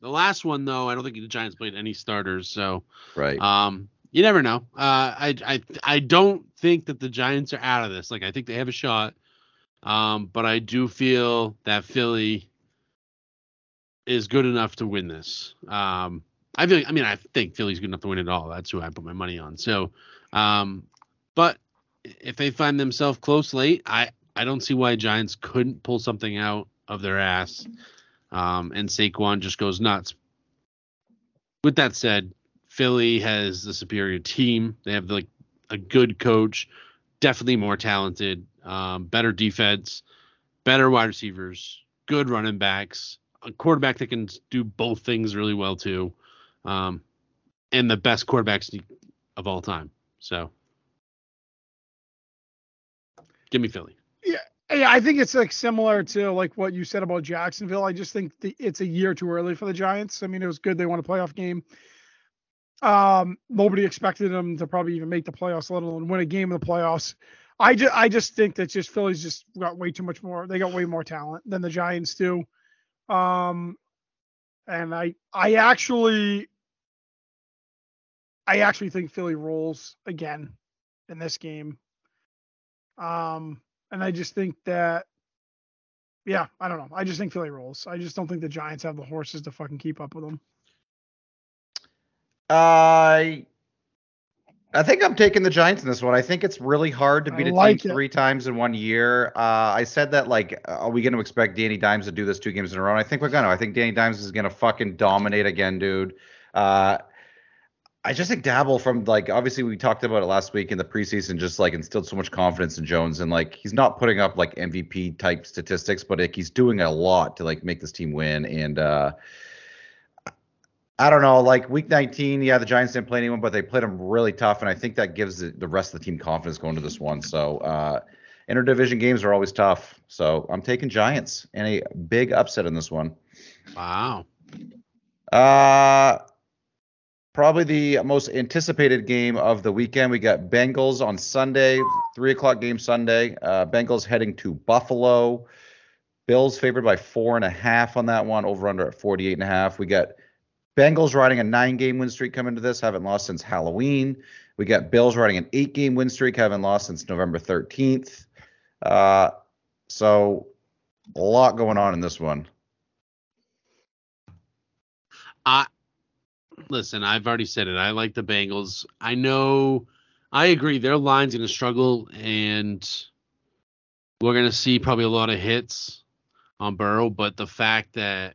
The last one though, I don't think the Giants played any starters, so Right. um, you never know. Uh, I I I don't think that the Giants are out of this. Like I think they have a shot, um, but I do feel that Philly is good enough to win this. Um, I feel. I mean, I think Philly's good enough to win it all. That's who I put my money on. So, um, but if they find themselves close late, I I don't see why Giants couldn't pull something out of their ass. Um, and Saquon just goes nuts. With that said, Philly has the superior team. They have like a good coach, definitely more talented, um, better defense, better wide receivers, good running backs, a quarterback that can do both things really well too, um, and the best quarterbacks of all time. So, give me Philly. Yeah, I think it's like similar to like what you said about Jacksonville. I just think the, it's a year too early for the Giants. I mean, it was good they won a playoff game. Um, nobody expected them to probably even make the playoffs, let alone win a game in the playoffs. I just I just think that just Philly's just got way too much more. They got way more talent than the Giants do. Um, and I I actually I actually think Philly rolls again in this game. Um, and I just think that, yeah, I don't know. I just think Philly rolls. I just don't think the Giants have the horses to fucking keep up with them. I I think I'm taking the Giants in this one. I think it's really hard to I beat a like team it. three times in one year. Uh, I said that like, are we going to expect Danny Dimes to do this two games in a row? And I think we're gonna. I think Danny Dimes is going to fucking dominate again, dude. Uh, I just think Daboll from like obviously we talked about it last week in the preseason, just like instilled so much confidence in Jones, and like he's not putting up like MVP type statistics, but like he's doing a lot to like make this team win. And uh, I don't know, like week 19, yeah, the Giants didn't play anyone, but they played them really tough, and I think that gives the, the rest of the team confidence going to this one. So uh, interdivision games are always tough. So I'm taking Giants and a big upset in this one. Wow. Uh, probably the most anticipated game of the weekend. We got Bengals on Sunday, three o'clock game Sunday. Uh, Bengals heading to Buffalo. Bills favored by four and a half on that one, over under at 48 and a half. We got Bengals riding a nine game win streak coming to this, haven't lost since Halloween. We got Bills riding an eight game win streak, haven't lost since November 13th. Uh, so a lot going on in this one. I listen. I've already said it. I like the Bengals. I know. I agree. Their line's going to struggle, and we're going to see probably a lot of hits on Burrow. But the fact that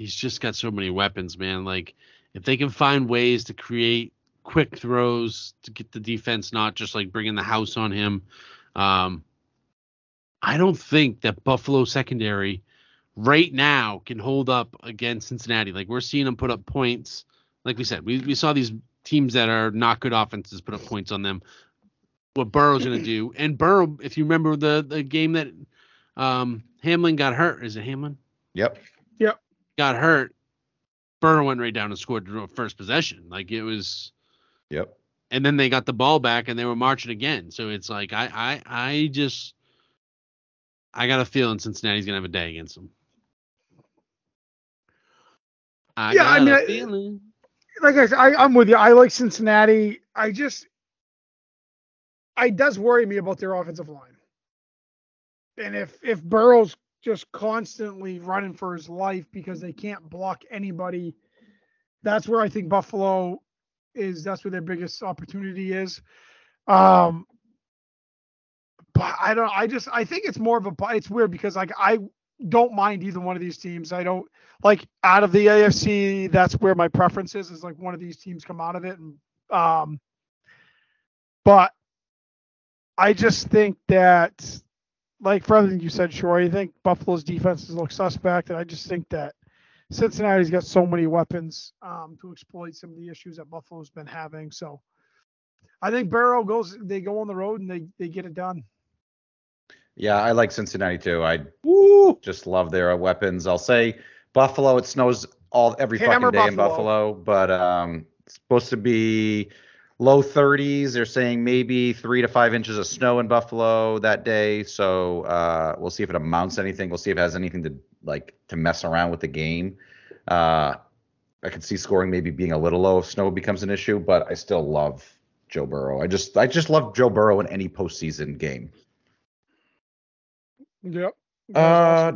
he's just got so many weapons, man. Like if they can find ways to create quick throws to get the defense not just like bringing the house on him. Um, I don't think that Buffalo secondary right now can hold up against Cincinnati. Like we're seeing them put up points. Like we said, we, we saw these teams that are not good offenses put up points on them. What Burrow's gonna do, [clears throat] and Burrow, if you remember the the game that um, Hamlin got hurt, is it Hamlin Yep. Yep. Got hurt? Burrow went right down and scored the first possession. Like it was, Yep. and then they got the ball back and they were marching again. So it's like I I I just I got a feeling Cincinnati's gonna have a day against them. I Yeah, I mean, I-. Like I said, I, I'm with you. I like Cincinnati. I just, I does worry me about their offensive line. And if if Burrow's just constantly running for his life because they can't block anybody, that's where I think Buffalo is. That's where their biggest opportunity is. Um, but I don't. I just I think it's more of a. It's weird because like I don't mind either one of these teams. I don't like out of the AFC. That's where my preference is. Is like one of these teams come out of it, and um, but I just think that, like for everything you said, Shore, I think Buffalo's defenses look suspect, and I just think that Cincinnati's got so many weapons um, to exploit some of the issues that Buffalo's been having. So I think Burrow goes. They go on the road and they they get it done. Yeah, I like Cincinnati too. I Woo! just love their weapons. I'll say Buffalo. It snows all every Hammer fucking day in Buffalo. Buffalo, but um, it's supposed to be low 30s. They're saying maybe three to five inches of snow in Buffalo that day. So uh, we'll see if it amounts to anything. We'll see if it has anything to like to mess around with the game. Uh, I could see scoring maybe being a little low if snow becomes an issue, but I still love Joe Burrow. I just I just love Joe Burrow in any postseason game. Yep. Uh.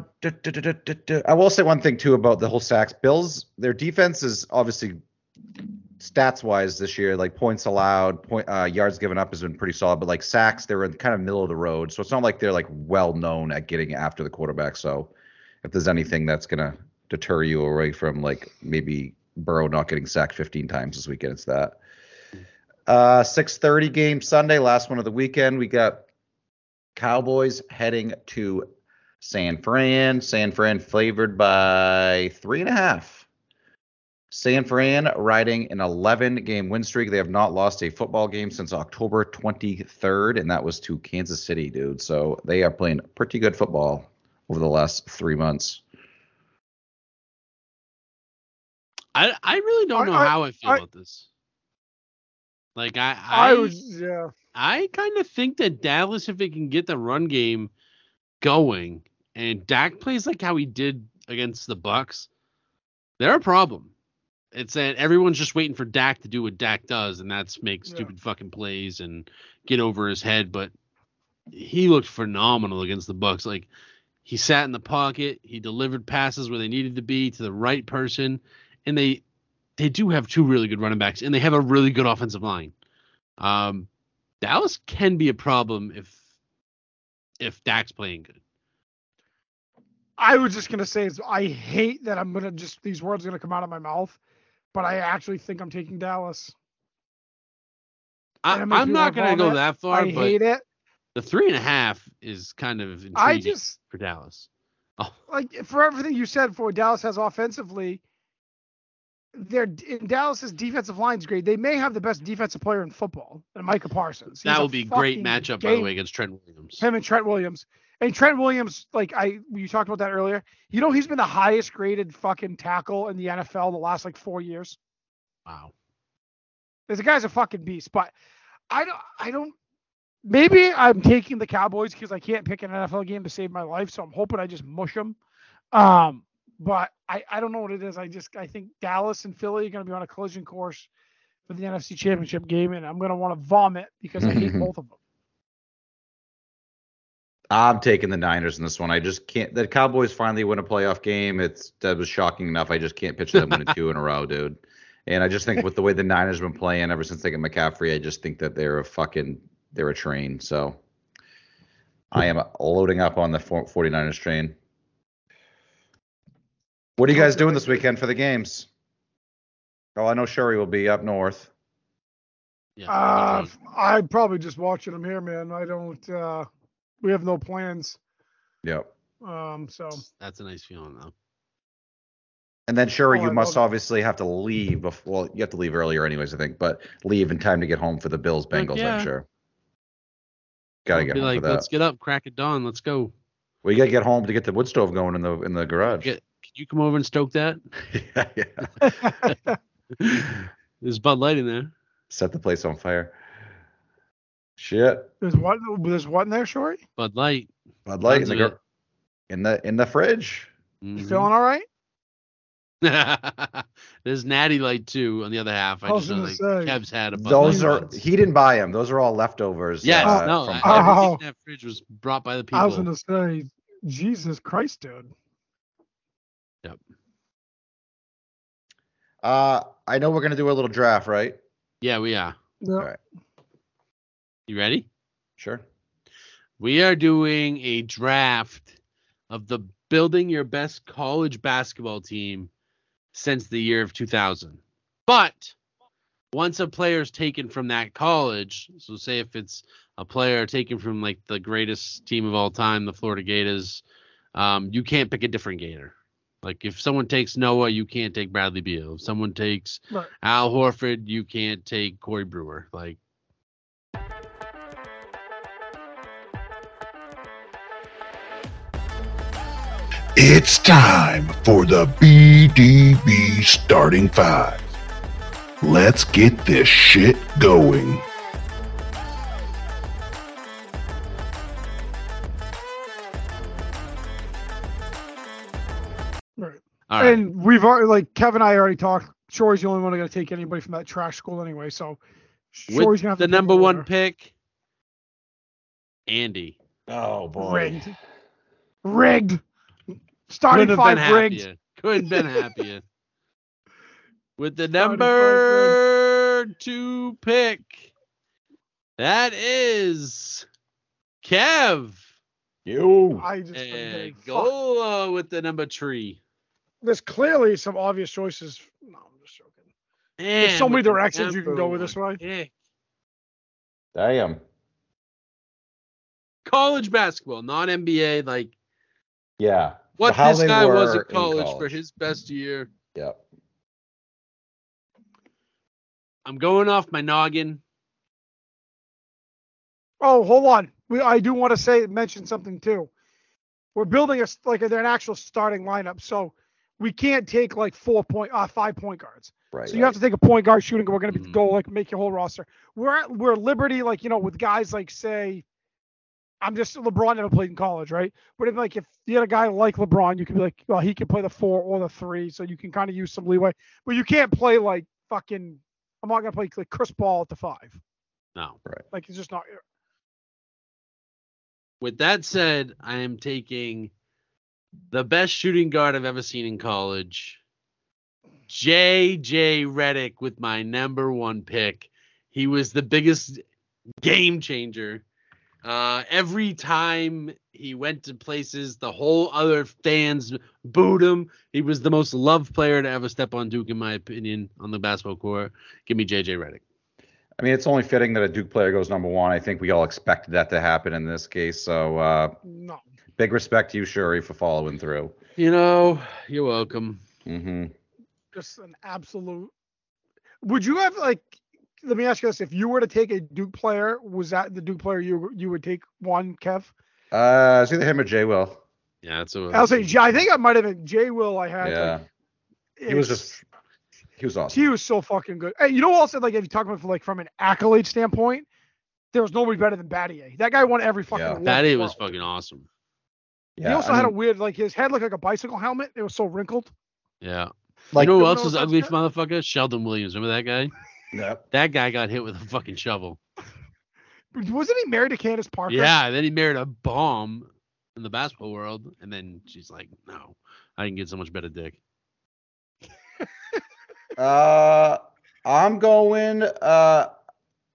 I will say one thing too about the whole sacks. Bills, their defense is obviously stats wise this year, like points allowed, point uh, yards given up has been pretty solid, but like sacks, they're in kind of middle of the road. So it's not like they're like well known at getting after the quarterback. So if there's anything that's gonna deter you away from like maybe Burrow not getting sacked 15 times this weekend, it's that. Uh, 6:30 game Sunday, last one of the weekend. We got Cowboys heading to San Fran. San Fran favored by three and a half. San Fran riding an 11 game win streak. They have not lost a football game since October 23rd, and that was to Kansas City, dude. So they are playing pretty good football over the last three months. I I really don't I- know I- how I feel I- about this. Like I I I was yeah. I kind of think that Dallas, if it can get the run game going, and Dak plays like how he did against the Bucs, they're a problem. It's that everyone's just waiting for Dak to do what Dak does, and that's make Yeah. stupid fucking plays and get over his head. But he looked phenomenal against the Bucs. Like he sat in the pocket, he delivered passes where they needed to be to the right person, and they they do have two really good running backs, and they have a really good offensive line. Um, Dallas can be a problem if if Dak's playing good. I was just gonna say is I hate that I'm gonna just these words are gonna come out of my mouth, but I actually think I'm taking Dallas. I, it I'm not gonna go vomit. that far, I hate it. the three and a half is kind of intriguing I just for Dallas. Oh, like for everything you said for what Dallas has offensively, their in Dallas's defensive line's great. They may have the best defensive player in football, Micah Parsons. He's that would be a great matchup, by the way, against Trent Williams. Him and Trent Williams. And Trent Williams, like I you talked about that earlier. You know he's been the highest graded fucking tackle in the NFL the last like four years. Wow. The guy's a fucking beast, but I don't I don't maybe I'm taking the Cowboys because I can't pick an NFL game to save my life, so I'm hoping I just mush them. Um, but I, I don't know what it is. I just I think Dallas and Philly are going to be on a collision course for the NFC Championship game, and I'm going to want to vomit because I hate [laughs] both of them. I'm taking the Niners in this one. I just can't. The Cowboys finally win a playoff game. It's that was shocking enough. I just can't picture them winning two in a row, dude. And I just think with the way the Niners have been playing ever since they got McCaffrey, I just think that they're a fucking they're a train. So I am loading up on the 49ers train. What are you guys doing this weekend for the games? Oh, I know Sherry will be up north. Yeah. Uh. I'd probably just watching them here, man. I don't. uh We have no plans. Yep. Um, so That's a nice feeling though. And then Sherry, Oh, you I must love- obviously have to leave. Before, well, you have to leave earlier, anyways. I think, but leave in time to get home for the Bills Bengals. yeah. I'm sure. Gotta I'll get be home like, for that. let's get up, crack at dawn, let's go. Well, you gotta get home to get the wood stove going in the in the garage. Get, can you come over and stoke that? yeah, [laughs] yeah. [laughs] There's Bud Light in there. Set the place on fire. Shit. there's what there's what in there, Shorty? Bud Light. Bud Light in the of gar- in the in the fridge. You Mhm. feeling all right? [laughs] There's Natty Light too on the other half. I I was just know gonna like say. Kev's had a bunch Those of are ones. he didn't buy them. Those are all leftovers. Yes, uh, no, from I- Hub. Oh. in that fridge was brought by the people. I was gonna say, Jesus Christ, dude. Uh, I know we're gonna do a little draft, right? Yeah, we are. No. All right. You ready? Sure. We are doing a draft of the building your best college basketball team since the year of 2000. But once a player is taken from that college, so say if it's a player taken from like the greatest team of all time, the Florida Gators, um, you can't pick a different Gator. Like if someone takes Noah, you can't take Bradley Beal. If someone takes Right. Al Horford, you can't take Corey Brewer. Like It's time for the BDB starting five. Let's get this shit going. Right. And we've already like Kevin and I already talked. Shore's the only one going to take anybody from that trash school anyway. So Shore's gonna have the number one winner. pick, Andy. Oh boy. rigged, rigged. Starting Couldn't five been rigged. happier. Couldn't been happier. [laughs] With the Starting number two pick, that is Kev You. I just been and getting. Gola uh, with the number three. There's clearly some obvious choices. No, I'm just joking. There's so many directions you can go with this one way. pick, Damn. College basketball, not NBA. Like Yeah. what How this guy was at in college, for his best year. Yep. I'm going off my noggin. Oh, hold on. We, I do want to say mention something too. We're building a like they're an actual starting lineup, so we can't take like four point, uh, five point guards. Right. So you have to take a point guard shooting. We're going to be Mhm. go like make your whole roster. We're at, we're Liberty like you know with guys like say, I'm just LeBron never played in college, right? But if like if you had a guy like LeBron, you could be like, well, he can play the four or the three, so you can kind of use some leeway. But you can't play like fucking. I'm not gonna play like Chris Ball at the five. No. Right. Like it's just not. With that said, I am taking the best shooting guard I've ever seen in college, J.J. Redick, with my number one pick. He was the biggest game changer. Uh, every time he went to places, the whole other fans booed him. He was the most loved player to ever step on Duke, in my opinion, on the basketball court. Give me J.J. Redick. I mean, it's only fitting that a Duke player goes number one. I think we all expected that to happen in this case. So, uh, No. Big respect to you, Shuri, for following through. You know, you're welcome. Mm-hmm. just an absolute. Would you have like? Let me ask you this: If you were to take a Duke player, was that the Duke player you you would take one, Kev? Uh, it's either him or Jay Will. Yeah, that's a. I'll say J- I think I might have been Jay Will. I had. Yeah. like, He was just, he was awesome. He was so fucking good. Hey, you know, also like if you talk about from, like from an accolade standpoint, there was nobody better than Battier. That guy won every fucking. Yeah. award in the Batty was fucking awesome. He also I had a weird like his head looked like a bicycle helmet. It was so wrinkled. Yeah. like, you know who else know was ugly motherfucker? Sheldon Williams. Remember that guy? Yep. That guy got hit with a fucking shovel. [laughs] Wasn't he married to Candace Parker? Yeah. Then he married a bomb in the basketball world, and then she's like, "No, I can get so much better dick." [laughs] Uh, I'm going. Uh,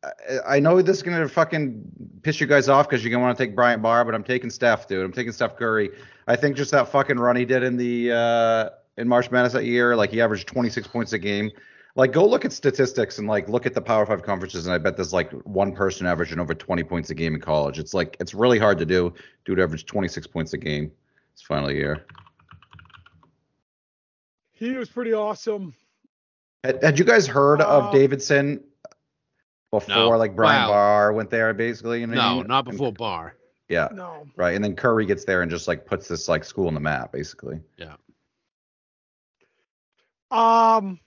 I- I know this is gonna fucking piss you guys off because you're gonna want to take Bryant Barr, but I'm taking Steph, dude. I'm taking Steph Curry. I think just that fucking run he did in the uh in March Madness that year, like he averaged 26 points a game. Like, go look at statistics and like look at the Power Five conferences, and I bet there's like one person averaging over 20 points a game in college. It's like it's really hard to do. Dude averaged 26 points a game. His final year. He was pretty awesome. Had, had you guys heard Uh, of Davidson before, No. like Brian Wow. Barr went there, basically? You know what I No, mean? not And- before Barr. yeah, No. right. And then Curry gets there and just like puts this like school on the map, basically. Yeah. Um.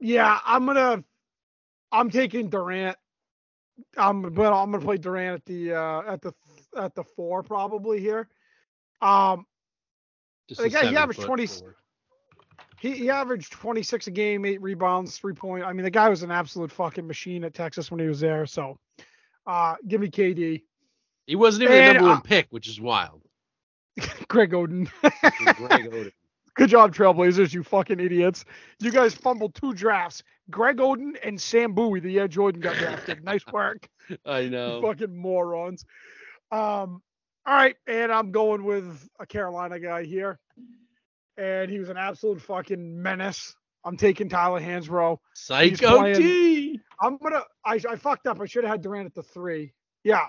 Yeah, I'm gonna. I'm taking Durant. I'm but I'm gonna play Durant at the uh at the at the four probably here. Um. Just a Like, yeah, he seven averaged foot 20 forward. He, he averaged 26 a game, eight rebounds, three point. I mean, the guy was an absolute fucking machine at Texas when he was there. So, uh, give me KD. He wasn't even And, the number one uh, pick, which is wild. [laughs] Greg Oden. Greg Oden. [laughs] Good job, Trailblazers, you fucking idiots. You guys fumbled two drafts. Greg Oden and Sam Bowie the year Jordan got drafted. nice work. [laughs] I You know. fucking morons. Um, all right, and I'm going with a Carolina guy here. And he was an absolute fucking menace. I'm taking Tyler Hansbrough. Psycho playing- T. I'm gonna I, I fucked up. I should have had Durant at the three. Yeah.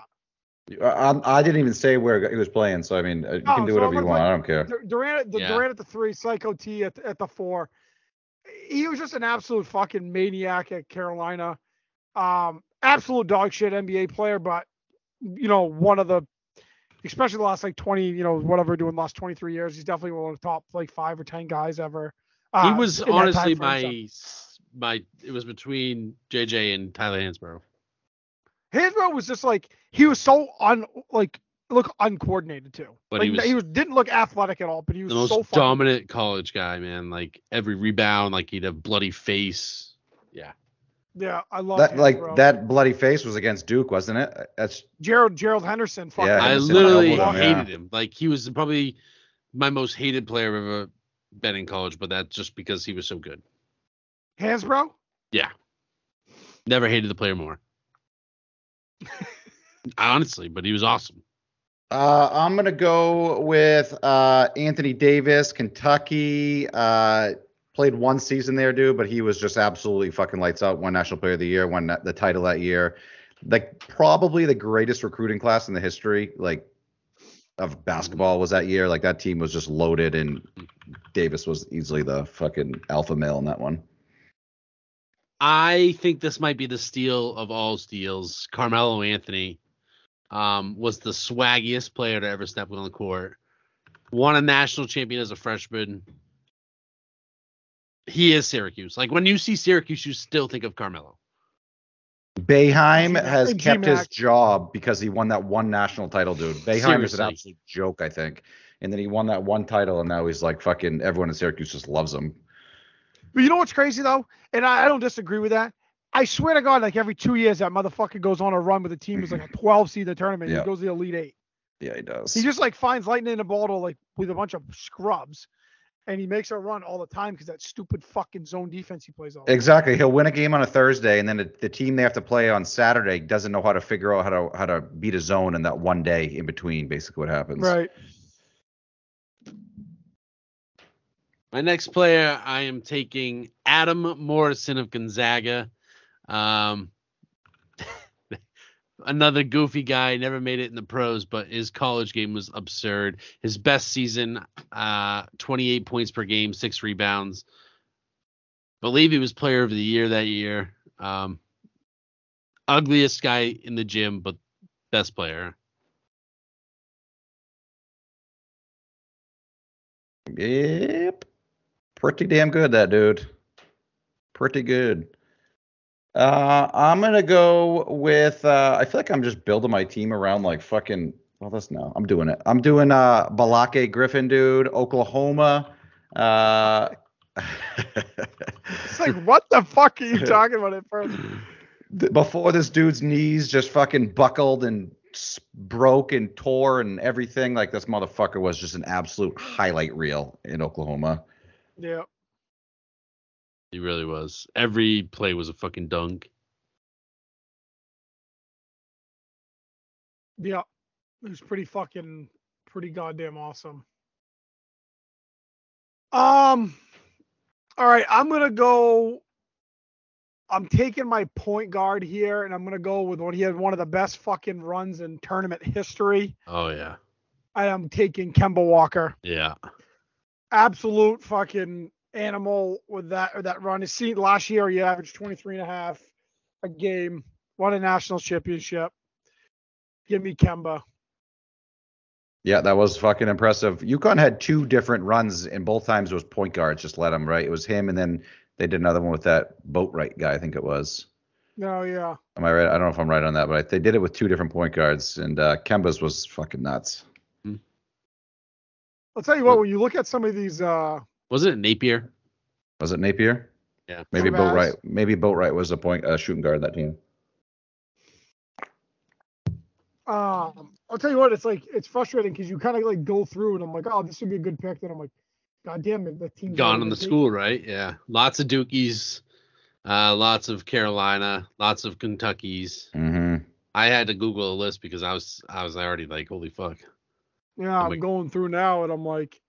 I, I'm- didn't even say where he was playing, so I mean, uh, you Oh, can do so whatever you want. play- I don't care. Dur- Durant, the Yeah. Durant at the three, Psycho T at, at the four. He was just an absolute fucking maniac at Carolina. Um, absolute dog shit NBA player, but you know, one of the, especially the last like 20, you know, whatever doing the last 23 years, he's definitely one of the top like five or 10 guys ever. He uh, was honestly my my. It was between JJ and Tyler Hansborough. Hansbrough was just like he was so un like look uncoordinated too. But like, he was- didn't look athletic at all, but he was The most so dominant college guy, man. Like every rebound, like he'd have bloody face. Yeah. Yeah, I love That like Hansbrough. that bloody face was against Duke, wasn't it? That's Gerald Gerald Henderson. Fucking Yeah, I literally elbowed him, yeah. hated him. Like he was probably my most hated player I've ever been in college, but that's just because he was so good. Hansbrough. Never hated the player more. [laughs] Honestly, but he was awesome. Uh, I'm gonna go with uh, Anthony Davis, Kentucky. Uh, played one season there, dude, but he was just absolutely fucking lights out. One National Player of the Year, won the title that year. Like probably the greatest recruiting class in the history, like of basketball was that year. Like that team was just loaded, and Davis was easily the fucking alpha male in that one. I think this might be the steal of all steals. Carmelo Anthony um, was the swaggiest player to ever step on the court. Won a national champion as a freshman. He is Syracuse. Like when you see Syracuse, you still think of Carmelo. Boeheim G-Mac- has kept his G-Mac. job because he won that one national title, dude. Boeheim is an absolute joke, I think. And then he won that one title, and now he's like fucking everyone in Syracuse just loves him. But you know what's crazy though, and I, I don't disagree with that. I swear to God, like every two years, that motherfucker goes on a run with a team who's like a [clears throat] 12 seed in the tournament. Yeah. He goes to the Elite Eight. Yeah, he does. He just like finds lightning in a bottle, like with a bunch of scrubs, and he makes a run all the time because that stupid fucking zone defense he plays all. the time. Exactly. He'll win a game on a Thursday, and then the, the team they have to play on Saturday doesn't know how to figure out how to how to beat a zone in that one day in between. Basically, what happens. Right. My next player, I am taking Adam Morrison of Gonzaga. Um, another goofy guy, never made it in the pros, but his college game was absurd. His best season, uh, 28 points per game, six rebounds. Believe he was player of the year that year. Um, ugliest guy in the gym, but best player. Yep. Pretty damn good, that dude. Pretty good. Uh, I'm gonna go with. Uh, I feel like I'm just building my team around like fucking. Well, that's no. I'm doing it. I'm doing uh Blake Griffin, dude. Oklahoma. Uh, It's like what the fuck are you [laughs] talking about at first? before this dude's knees just fucking buckled and broke and tore and everything, like this motherfucker was just an absolute highlight reel in Oklahoma. Yeah. He really was. Every play was a fucking dunk. Yeah. It was pretty fucking pretty goddamn awesome. Um all right, I'm gonna go. I'm taking my point guard here, and I'm gonna go with one. He had one of the best fucking runs in tournament history. Oh yeah. I am taking Kemba Walker. Yeah. Absolute fucking animal with that or that run. His see last year he averaged 23 and a half a game, won a national championship. Give me Kemba. Yeah, that was fucking impressive. UConn had two different runs, and both times it was point guards. Just let him right. It was him, and then they did another one with that Boatright guy. I think it was. No, yeah. Am I right? I don't know if I'm right on that, but I, they did it with two different point guards, and uh, Kemba's was fucking nuts. I'll tell you what, when you look at some of these uh Wasn't it Napier? Was it Napier? Yeah. Maybe Some of Boatright. ours. Maybe Boatright was the point uh, shooting guard that team. Um, I'll tell you what, it's like it's frustrating because you kind of like go through and I'm like, oh, this would be a good pick. Then I'm like, God damn it, the team's Gone already on the been school, right? Yeah. Lots of Dukies, uh, lots of Carolina, lots of Kentuckies. Mm-hmm. I had to Google a list because I was I was already like, holy fuck. Yeah, I'm I'm like- going through now and I'm like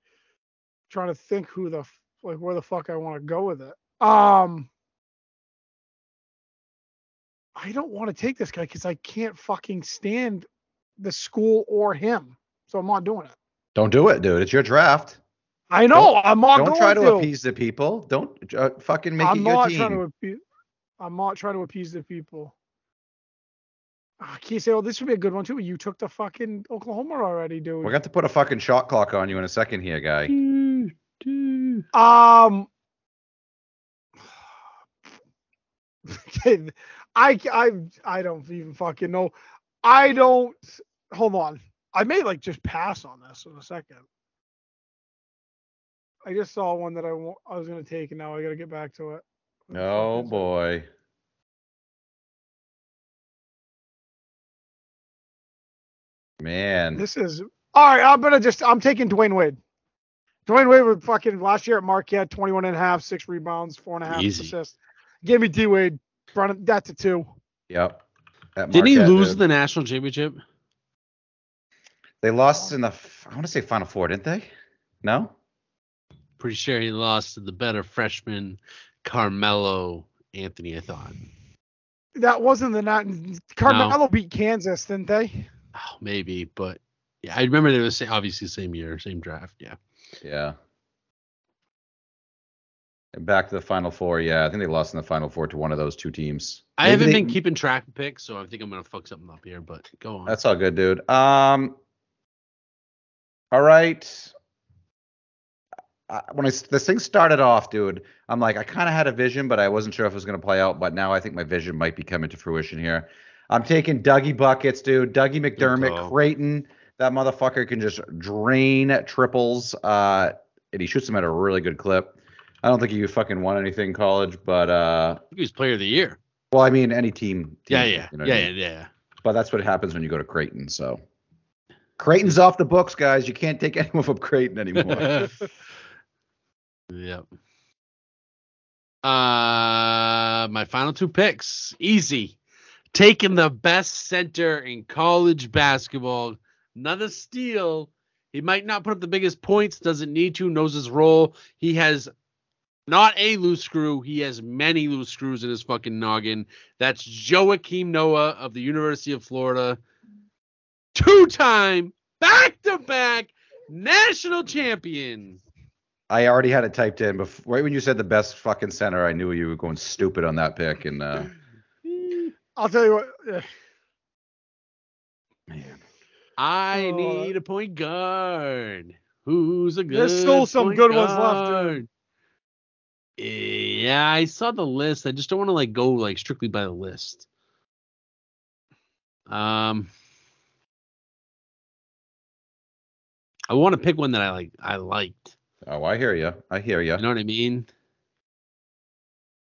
trying to think who the like where the fuck I want to go with it. Um, I don't want to take this guy because I can't fucking stand the school or him, so I'm not doing it. Don't do it, dude. It's your draft. I know I'm not Don't try to to. appease the people. Don't uh, fucking make I'm it your not team. trying to appease. I'm not trying to appease the people. I can't say, oh, this would be a good one too. You took the fucking Oklahoma already, dude. We're going to put a fucking shot clock on you in a second here, guy. Um, [sighs] I, I, I don't even fucking know. I don't. Hold on. I may like just pass on this in a second. I just saw one that I, I was gonna take, and now I gotta get back to it. Oh boy. Man. This is all right. I'm gonna just. I'm taking Dwyane Wade. Dwyane Wade was fucking last year at Marquette, 21 and a half, six rebounds, four and a half Easy. assists. Give me D Wade. Run it- that to two. Yep. At Didn't he lose dude. the national championship? They lost in the. I want to say Final Four, didn't they? No. Pretty sure he lost to the better freshman Carmelo Anthony, I thought. That wasn't the not. Carmelo beat Kansas, didn't they? Oh, maybe, but yeah, I remember they was obviously the same year, same draft. Yeah. Yeah. And back to the Final Four. Yeah, I think they lost in the Final Four to one of those two teams. I Maybe haven't they- been keeping track of picks, so I think I'm gonna fuck something up here. But go on. That's all good, dude. Um. All right. I, when I, this thing started off, dude, I'm like, I kind of had a vision, but I wasn't sure if it was going to play out. But now I think my vision might be coming to fruition here. I'm taking Dougie buckets, dude. Dougie McDermott, call. Creighton. That motherfucker can just drain triples. Uh, and he shoots them at a really good clip. I don't think he fucking won anything in college, but uh, I think he was player of the year. well, I mean, any team. Yeah, team, yeah, you know I yeah, mean? yeah, yeah. But that's what happens when you go to Creighton. So Creighton's off the books, guys. You can't take [laughs] anyone from Creighton anymore. [laughs] yep. Uh, my final two picks, easy. Taking the best center in college basketball. Another steal. He might not put up the biggest points, doesn't need to, knows his role. He has not a loose screw, he has many loose screws in his fucking noggin. That's Joakim Noah of the University of Florida. Two time, back to back national champion. I already had it typed in, but right when you said the best fucking center, I knew you were going stupid on that pick. And uh, I'll tell you what. eh, man, I Oh, need a point guard. Who's a good There's still some point good ones left, dude. Yeah, I saw the list. I just don't want to like go like strictly by the list. Um I want to pick one that I like I liked. oh, I hear you. I hear you. You know what I mean?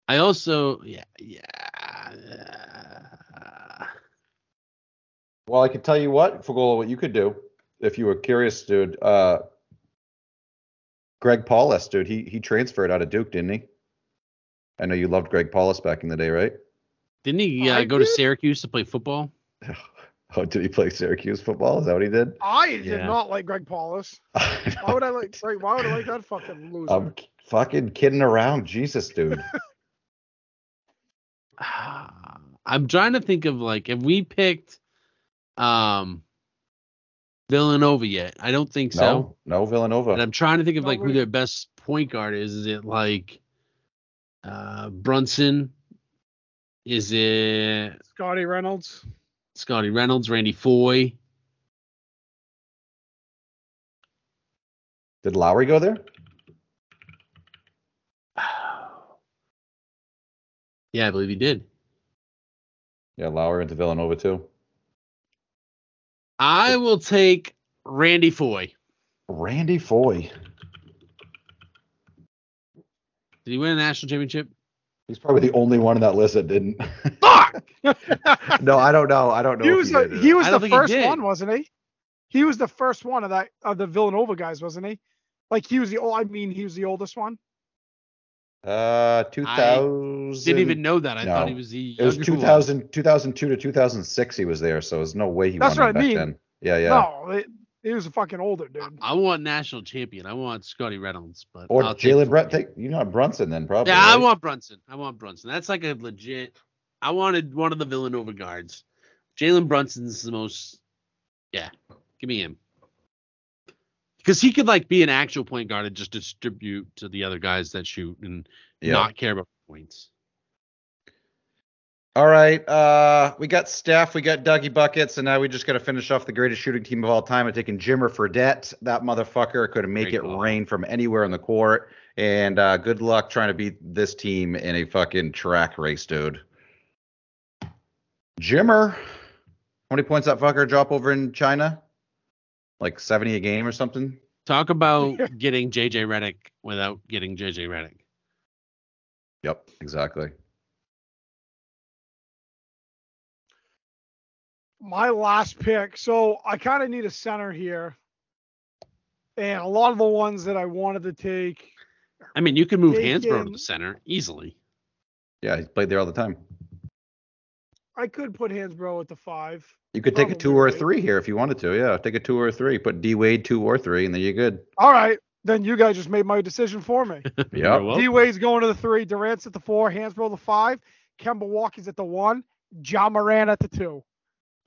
I also yeah, yeah. Well, I could tell you what, Fagola, what you could do if you were curious, dude. Uh, Greg Paulus, dude, he he transferred out of Duke, didn't he? I know you loved Greg Paulus back in the day, right? Didn't he uh, I go to. Syracuse to play football? [laughs] Oh, did he play Syracuse football? Is that what he did? I did not like Greg Paulus. [laughs] Why would I like? Right, why would I like that fucking loser? I'm fucking kidding around. Jesus, dude. [laughs] [sighs] I'm trying to think of like if we picked um Villanova yet. I don't think so. No, no Villanova. And I'm trying to think of like who Nobody- their best point guard is. Is it like uh Brunson? Is it Scottie Reynolds. Scottie Reynolds, Randy Foye? Did Lowry go there? [sighs] Yeah, I believe he did. Yeah, Lowry went to Villanova too. I will take Randy Foye. Randy Foye. Did he win a national championship? He's probably the only one on that list that didn't. Fuck. [laughs] no, I don't know. I don't know. he if was he the did. he was the don't he first one, wasn't he? He was the first one of that of the Villanova guys, wasn't he? Like he was the old. I mean, he was the oldest one. Uh, 2000. Didn't even know that. I thought No. he was the. It was younger one. 2000, 2002 to 2006 he was there, so there's no way he That's won what it I back mean. then. Yeah, yeah. No, it, he was a fucking older dude. I want national champion. I want Scottie Reynolds, but or Jalen Fournier. Brett. Take, you know Brunson then probably. Yeah, I want Brunson. I want Brunson. That's like a legit. I wanted one of the Villanova guards. Jalen Brunson's the most. Yeah, give me him. Because he could like be an actual point guard and just distribute to the other guys that shoot and Yeah. not care about points. All right. Uh, we got Steph, we got Dougie buckets, and now we just got to finish off the greatest shooting team of all time. I'm taking Jimmer Fredette. That motherfucker could make Great it call. rain from anywhere on the court. And uh, good luck trying to beat this team in a fucking track race, dude. Jimmer, how many points that fucker drop over in China? Like 70 a game or something? Talk about [laughs] getting JJ Redick without getting JJ Redick. Yep, exactly. My last pick. So I kind of need a center here, and a lot of the ones that I wanted to take. I mean, you can move Hansbrough to the center easily. Yeah, he's played there all the time. I could put Hansbrough at the five. You could take a two or a three here if you wanted to. Yeah, take a two or a three. Put D Wade two or three, and then you're good. All right, then you guys just made my decision for me. [laughs] Yeah. D Wade's going to the three, Durant's at the four, Hansbrough the five, Kemba Walker's at the one, John Moran at the two.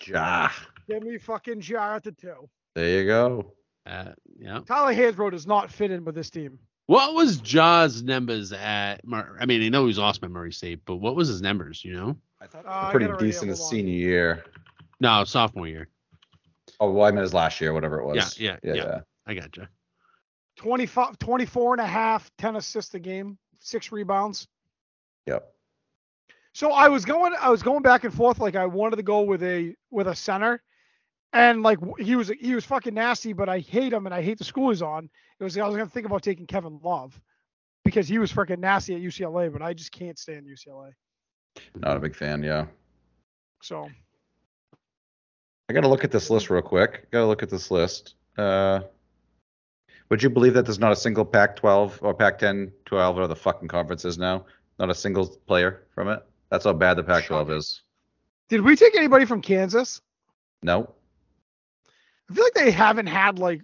Ja. Give me fucking Ja at the two. There you go. uh, yeah. Tyler Hansbrough does not fit in with this team. What was Ja's numbers at? Mur- I mean, I know he was lost by Murray State, but what was his numbers? You know? I thought Uh, I pretty got it right here, decent his hold on. senior year. No, sophomore year. Oh, well, I meant his last year, whatever it was. Yeah, yeah, yeah. I gotcha. 25, 24 and a half, 10 assists a game, six rebounds. Yep. So I was going, I was going back and forth. Like I wanted to go with a with a center, and like he was he was fucking nasty, but I hate him and I hate the school he's on. It was I was gonna think about taking Kevin Love because he was freaking nasty at UCLA, but I just can't stand UCLA. Not a big fan. Yeah. So I got to look at this list real quick. Got to look at this list. Uh, would you believe that there's not a single Pac-12 or Pac-10, 12, or the fucking conferences now? Not a single player from it. That's how bad the Pac-12 is. did we take anybody from Kansas? No. I feel like they haven't had like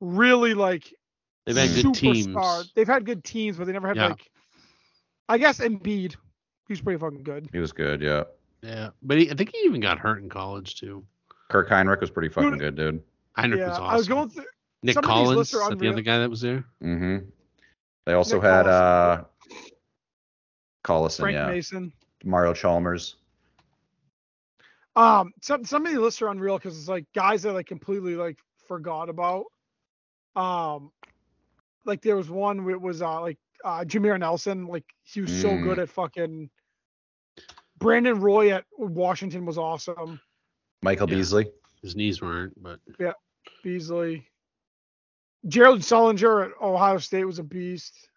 really like They've had good teams. They've had good teams, but they never had Yeah. like. I guess Embiid, he's pretty fucking good. He was good. Yeah. Yeah, but he, I think he even got hurt in college too. Kirk Hinrich was pretty fucking Dude, good, dude. Heinrich yeah, was awesome. I was going through. Nick some of these Collins, is the other guy that was there. Mm-hmm. They also Nick had Collison. uh, Collison, Frank yeah. Mason. Mario Chalmers. Um, some some of the lists are unreal because it's like guys that like completely like forgot about. Um, like there was one where it was uh like uh Jameer Nelson, like he was so Mm. good at fucking. Brandon Roy at Washington was awesome. Michael Yeah. Beasley. His knees weren't, but yeah, Beasley. Jared Sullinger at Ohio State was a beast.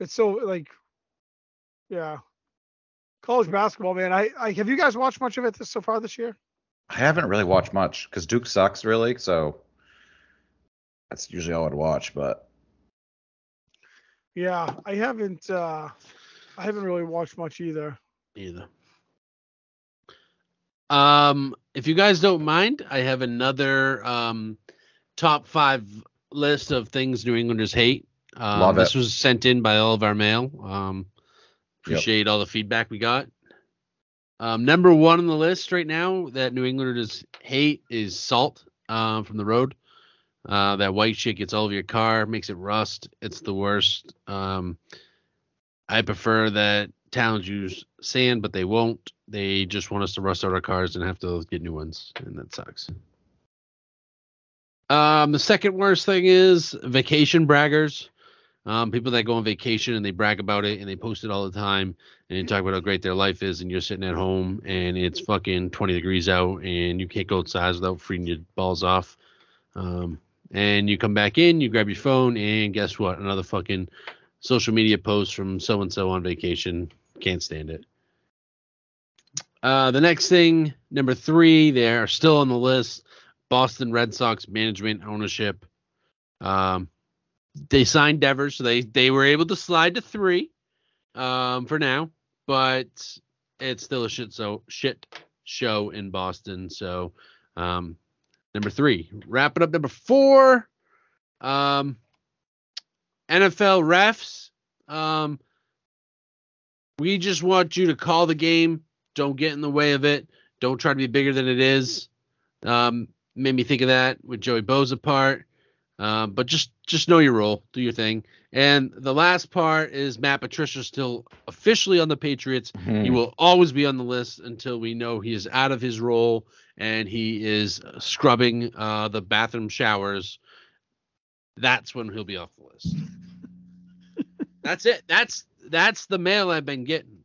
It's so like, yeah. College basketball, man. I, I have you guys watched much of it this, so far this year? I haven't really watched much because Duke sucks, really. So that's usually all I'd watch. But Yeah, I haven't. uh I haven't really watched much either. either. Um, if you guys don't mind, I have another um top five list of things New Englanders hate. Um, Love this it. was sent in by all of our mail. Um, Yep. appreciate all the feedback we got. Um, number one on the list right now that New Englanders hate is salt um, from the road. Uh, that white shit gets all over your car, makes it rust. It's the worst. Um, I prefer that towns use sand, but they won't. They just want us to rust out our cars and have to get new ones, and that sucks. Um, the second worst thing is vacation braggers. Um, people that go on vacation and they brag about it and they post it all the time and they talk about how great their life is, and you're sitting at home and it's fucking 20 degrees out and you can't go outside without freezing your balls off. Um, and you come back in, you grab your phone, and guess what? Another fucking social media post from so and so on vacation. Can't stand it. Uh, the next thing, number three, they're still on the list. Boston Red Sox management ownership. Um, they signed Devers, so they they were able to slide to three um, for now, but it's still a shit so shit show in Boston. So um, number three, wrapping up number four. Um, NFL refs. Um, we just want you to call the game. Don't get in the way of it. Don't try to be bigger than it is. Um, made me think of that with Joey Bosa part. Um, but just just know your role, do your thing. And the last part is Matt Patricia still officially on the Patriots. He will always be on the list until we know he is out of his role and he is scrubbing uh, the bathroom showers. That's when he'll be off the list. [laughs] that's it. That's that's the mail I've been getting.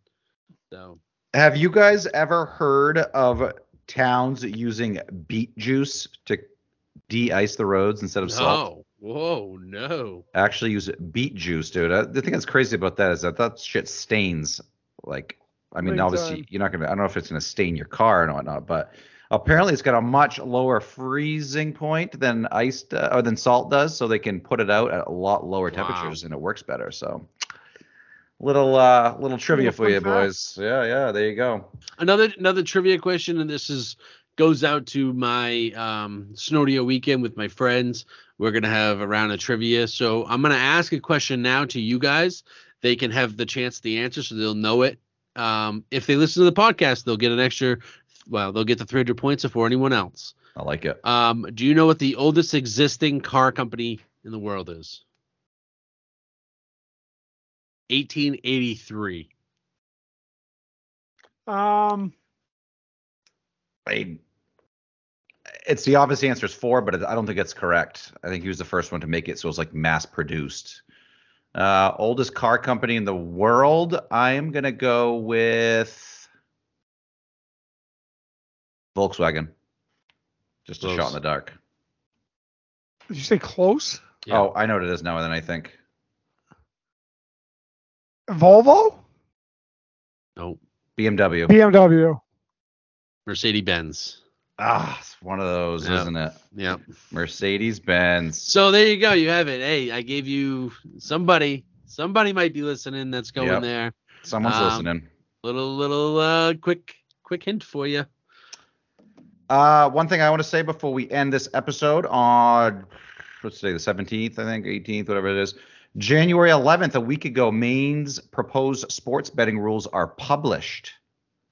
So Have you guys ever heard of towns using beet juice to de-ice the roads instead of salt? no, whoa, no. Actually, use beet juice, dude. Uh, the thing that's crazy about that is that that shit stains. Like, I mean, Big obviously, time. you're not gonna. I don't know if it's gonna stain your car and whatnot, but apparently, it's got a much lower freezing point than ice uh, or than salt does, so they can put it out at a lot lower Wow. temperatures and it works better. So, little uh, little trivia Little for you, fact. boys. Yeah, yeah. There you go. Another another trivia question, and this is goes out to my um, Snowdio weekend with my friends. We're gonna have a round of trivia, so I'm gonna ask a question now to you guys. They can have the chance to the answer, so they'll know it. Um, if they listen to the podcast, they'll get an extra. Well, they'll get the 300 points before anyone else. I like it. Um, do you know what the oldest existing car company in the world is? 1883. Um, I, it's the obvious answer is four, but I don't think it's correct. I think he was the first one to make it, so it was like mass produced. Uh, oldest car company in the world. I am gonna go with Volkswagen. Just a shot in the dark. did you say close? Yeah. Oh, I know what it is now. And then I think Volvo, No, BMW. BMW. Mercedes Benz. Ah, it's one of those, Yeah. isn't it? Yeah. Mercedes Benz. So there you go. You have it. Hey, I gave you somebody. Somebody might be listening. That's going Yep. there. Someone's um, listening. Little little uh quick quick hint for you. Uh, one thing I want to say before we end this episode on what's today, the 17th, I think, 18th, whatever it is. January 11th, a week ago, Maine's proposed sports betting rules are published.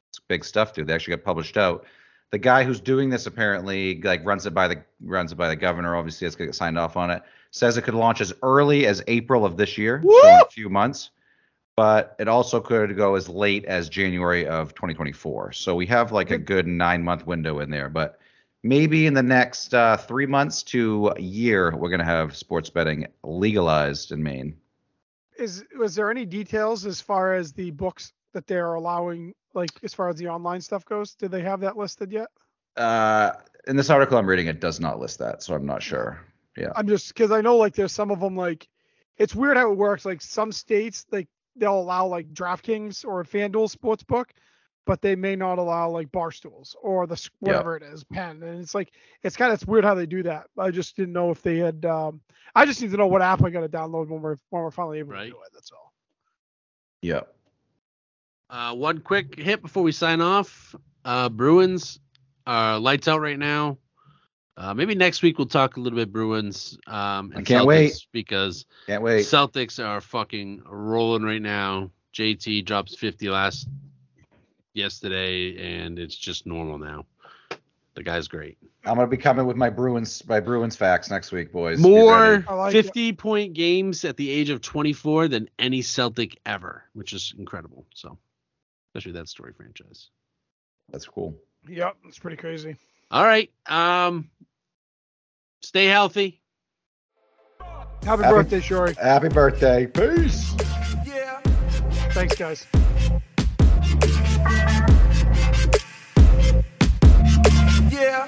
It's big stuff, dude. They actually got published out. The guy who's doing this apparently like runs it by the runs it by the governor. Obviously, has to get signed off on it. Says it could launch as early as April of this year, so in a few months. But it also could go as late as January of 2024. So we have like a good nine month window in there. But maybe in the next uh, three months to a year, we're gonna have sports betting legalized in Maine. Is was there any details as far as the books that they're allowing, like as far as the online stuff goes? Did they have that listed yet? Uh, in this article I'm reading, it does not list that, so I'm not sure. Yeah. I'm just because I know like there's some of them like it's weird how it works. Like some states like they'll allow like DraftKings or FanDuel sportsbook, but they may not allow like bar stools or the s- Yeah. whatever it is pen. And it's like it's kind of it's weird how they do that. I just didn't know if they had. um I just need to know what app I got to download when we're when we're finally able Right. to do it. That's all. Yeah. Uh, one quick hit before we sign off. Uh, Bruins are lights out right now. Uh, maybe next week we'll talk a little bit Bruins. Um, and I can't Celtics wait. because Can't wait. Celtics are fucking rolling right now. JT drops 50 last yesterday, and it's just normal now. The guy's great. I'm gonna be coming with my Bruins my Bruins facts next week, boys. More ready. I like it. 50 point games at the age of 24 than any Celtic ever, which is incredible. So, especially that story franchise. That's cool. Yep, it's pretty crazy. All right. Um, stay healthy. Happy, Happy- birthday, Shori. Happy birthday. Peace. Yeah. Thanks, guys. Yeah.